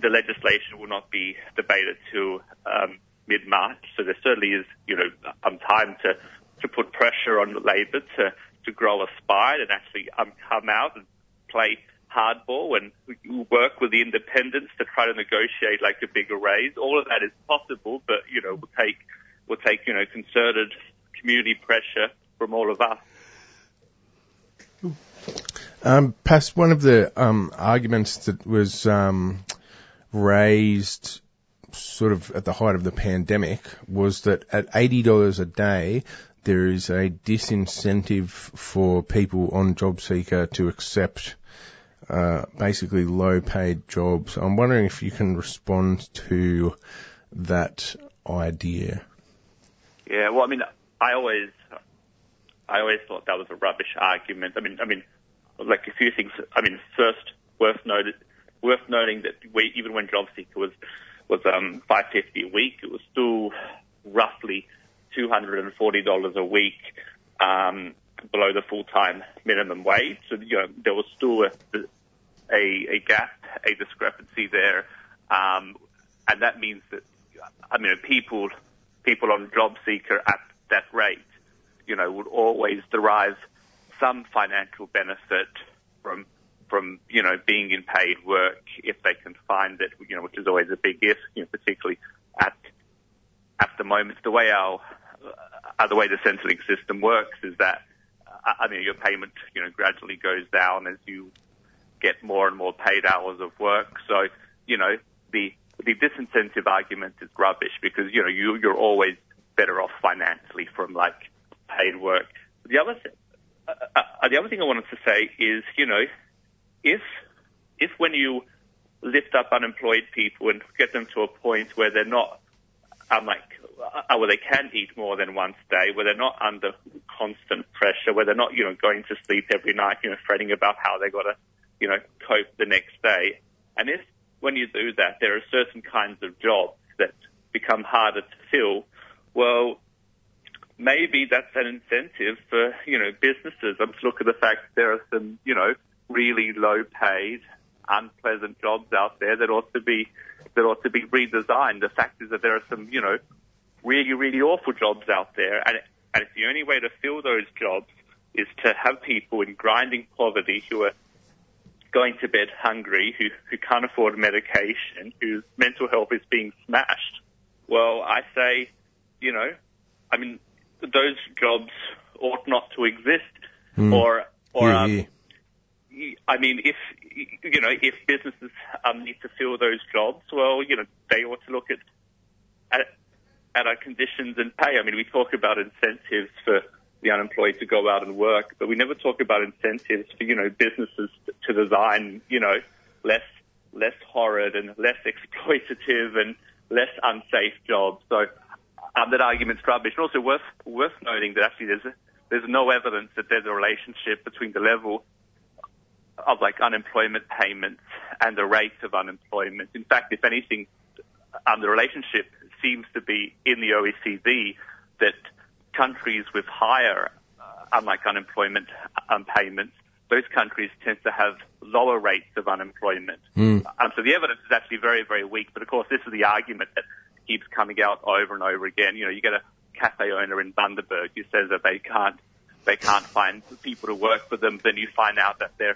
the legislation will not be debated till um, mid March, so there certainly is, you know, um, time to to put pressure on Labor to to grow a spine and actually um, come out and play hardball and work with the independents to try to negotiate like a bigger raise. All of that is possible, but you know, we'll take we'll take, you know, concerted community pressure from all of us. Um, Pas, one of the um, arguments that was um, raised sort of at the height of the pandemic was that at $80 a day, there is a disincentive for people on JobSeeker to accept uh, basically low paid jobs. I'm wondering if you can respond to that idea. Yeah, well, I mean, I always, I always thought that was a rubbish argument. I mean, I mean, like a few things. I mean, first, worth noted, worth noting that we, even when JobSeeker was was um, 550 a week, it was still roughly $240 a week um, below the full-time minimum wage. So you know, there was still a, a, a gap, a discrepancy there, um, and that means that I mean people people on JobSeeker at that rate, you know, would always derive some financial benefit from from you know being in paid work if they can find it, you know, which is always a big if, you know, particularly at at the moment. The way our uh, the way the Centrelink system works is that uh, I mean your payment you know gradually goes down as you get more and more paid hours of work. So you know the the disincentive argument is rubbish because you know you you're always better off financially from like paid work. The other th- uh, uh, the other thing I wanted to say is you know if if when you lift up unemployed people and get them to a point where they're not like uh, where they can eat more than once a day, where they're not under constant pressure, where they're not you know going to sleep every night, you know, fretting about how they got to you know cope the next day, and if when you do that, there are certain kinds of jobs that become harder to fill. Well, maybe that's an incentive for, you know, businesses. I'm look at the fact that there are some, you know, really low paid, unpleasant jobs out there that ought to be, that ought to be redesigned. The fact is that there are some, you know, really, really awful jobs out there. And, and if the only way to fill those jobs is to have people in grinding poverty who are going to bed hungry, who, who can't afford medication, whose mental health is being smashed, well, I say, you know, I mean, those jobs ought not to exist. Mm. Or, or, Yeah, um, yeah. I mean, if, you know, if businesses um, need to fill those jobs, well, you know, they ought to look at, at, at our conditions and pay. I mean, we talk about incentives for the unemployed to go out and work, but we never talk about incentives for, you know, businesses to design, you know, less, less horrid and less exploitative and less unsafe jobs. So, um, that argument's rubbish. And also worth, worth noting that actually there's, there's no evidence that there's a relationship between the level of like unemployment payments and the rate of unemployment. In fact, if anything, um, the relationship seems to be in the OECD that countries with higher, uh, unlike unemployment um, payments, those countries tend to have lower rates of unemployment. Mm. Um, so the evidence is actually very, very weak. But of course, this is the argument that keeps coming out over and over again. You know, you get a cafe owner in Bundaberg who says that they can't, they can't find people to work for them. Then you find out that their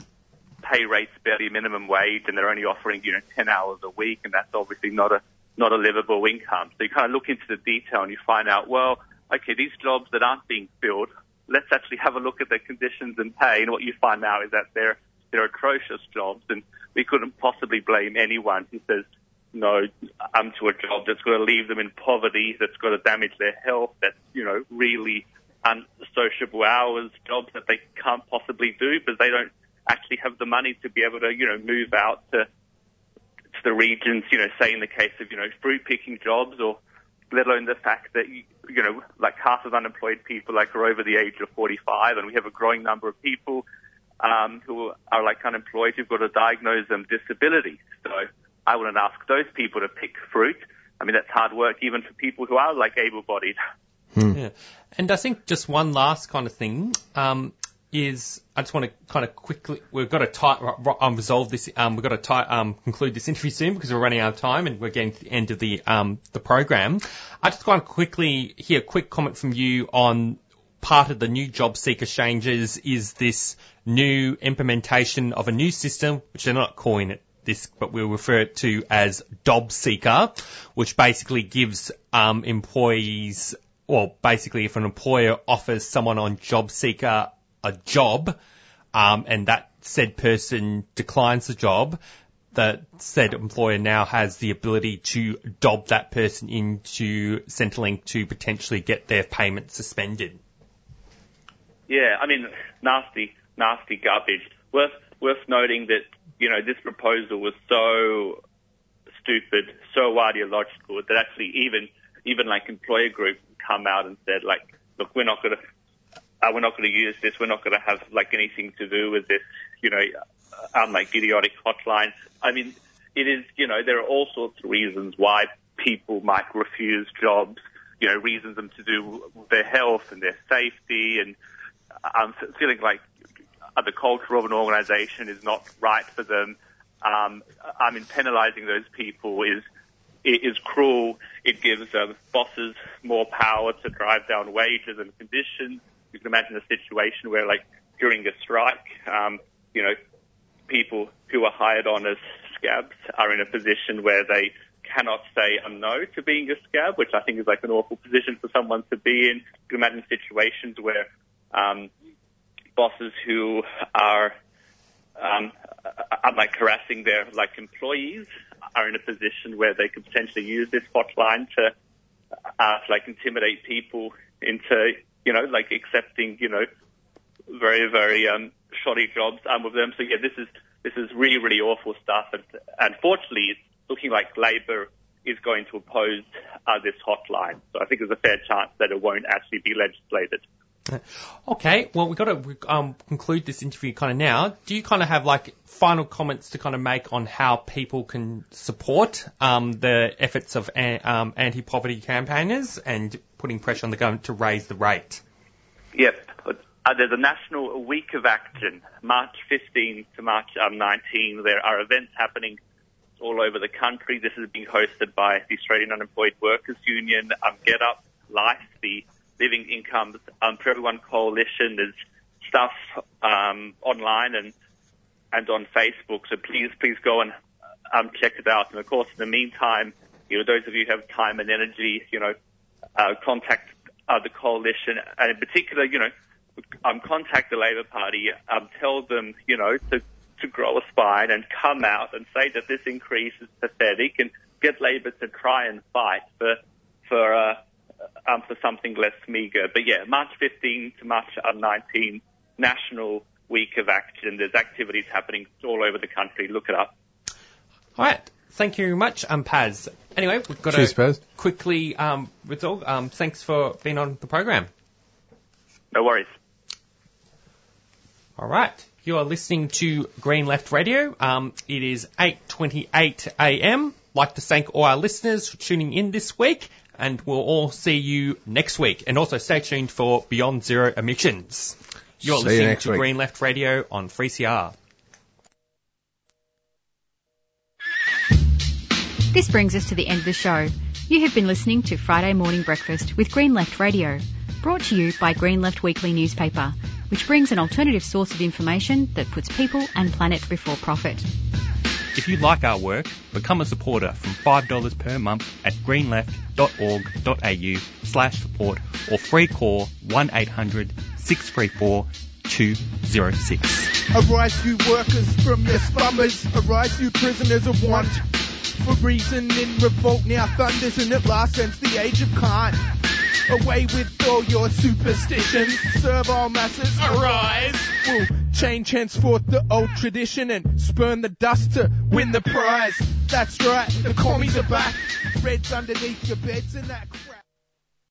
pay rate's barely minimum wage and they're only offering, you know, 10 hours a week. And that's obviously not a, not a livable income. So you kind of look into the detail and you find out, well, okay, these jobs that aren't being filled, let's actually have a look at their conditions and pay. And what you find out is that they're, they're atrocious jobs and we couldn't possibly blame anyone who says no um, to a job that's going to leave them in poverty, that's going to damage their health, that's, you know, really unsociable hours, jobs that they can't possibly do because they don't actually have the money to be able to, you know, move out to, to the regions, you know, say in the case of, you know, fruit picking jobs or let alone the fact that, you, you know, like half of unemployed people like are over the age of 45 and we have a growing number of people um, who are like unemployed who've got to diagnose them disability. So I wouldn't ask those people to pick fruit. I mean, that's hard work even for people who are like able-bodied. Yeah. And I think just one last kind of thing um, is I just want to kind of quickly we've got to tie, um, resolve this. Um, we've got to tie, um, conclude this interview soon because we're running out of time and we're getting to the end of the um, the program. I just want to quickly hear a quick comment from you on part of the new job seeker changes is this new implementation of a new system, which they're not calling it this, but we'll refer it to as JobSnitcher, which basically gives um, employees, well, basically if an employer offers someone on Job Seeker a job, um, and that said person declines the job, that said employer now has the ability to dob that person into Centrelink to potentially get their payment suspended. Yeah, I mean, nasty, nasty garbage. Worth worth noting that you know this proposal was so stupid, so ideological that actually even even like employer groups come out and said like, look, we're not going to. Uh, we're not going to use this. We're not going to have like anything to do with this, you know, um, like idiotic hotline. I mean, it is, you know, there are all sorts of reasons why people might refuse jobs, you know, reasons them to do their health and their safety and I'm feeling like the culture of an organization is not right for them. Um, I mean, penalizing those people is is cruel. It gives um, bosses more power to drive down wages and conditions. You can imagine a situation where, like, during a strike, um, you know, people who are hired on as scabs are in a position where they cannot say a no to being a scab, which I think is like an awful position for someone to be in. You can imagine situations where um, bosses who are um, are like harassing their like employees are in a position where they could potentially use this hotline to uh, like intimidate people into you know like accepting you know very very um, shoddy jobs um, with them. So yeah, this is this is really really awful stuff, and unfortunately, it's looking like Labor is going to oppose uh, this hotline. So I think there's a fair chance that it won't actually be legislated. Okay, well, we've got to um, conclude this interview kind of now. Do you kind of have like final comments to kind of make on how people can support um, the efforts of um, anti-poverty campaigners and putting pressure on the government to raise the rate? Yep. Uh, there's a national week of action, March 15 to March um, 19. There are events happening all over the country. This is being hosted by the Australian Unemployed Workers Union, um, Get Up, Life, the Living Incomes um, for Everyone Coalition. There's stuff um, online and and on Facebook. So please, please go and um, check it out. And of course, in the meantime, you know, those of you who have time and energy, you know, uh, contact uh, the coalition, and in particular, you know, um, contact the Labor Party. Um, tell them, you know, to to grow a spine and come out and say that this increase is pathetic, and get Labor to try and fight for for uh, um, for something less meagre. But yeah, March 15 to March 19, National Week of Action. There's activities happening all over the country. Look it up. All right. Thank you very much, um, Pas. Anyway, we've got Cheers, to Pas. quickly um, resolve. Um, thanks for being on the program. No worries. All right. You are listening to Green Left Radio. Um, it is 8:28 a.m. Like to thank all our listeners for tuning in this week, and we'll all see you next week. And also stay tuned for Beyond Zero Emissions. You're See listening next to week. Green Left Radio on 3CR. This brings us to the end of the show. You have been listening to Friday Morning Breakfast with Green Left Radio, brought to you by Green Left Weekly newspaper, which brings an alternative source of information that puts people and planet before profit. If you like our work, become a supporter from $5 per month at greenleft.org.au slash support or free call 1800 634 206. Arise, you workers from your slumbers. Arise, you prisoners of want. For reason in revolt now thunders, and at last since the age of Kant. Away with all your superstitions. Serve all masses. Arise. We'll change henceforth the old tradition and spurn the dust to win the prize. That's right, the commies are back. Reds underneath your beds and that crap.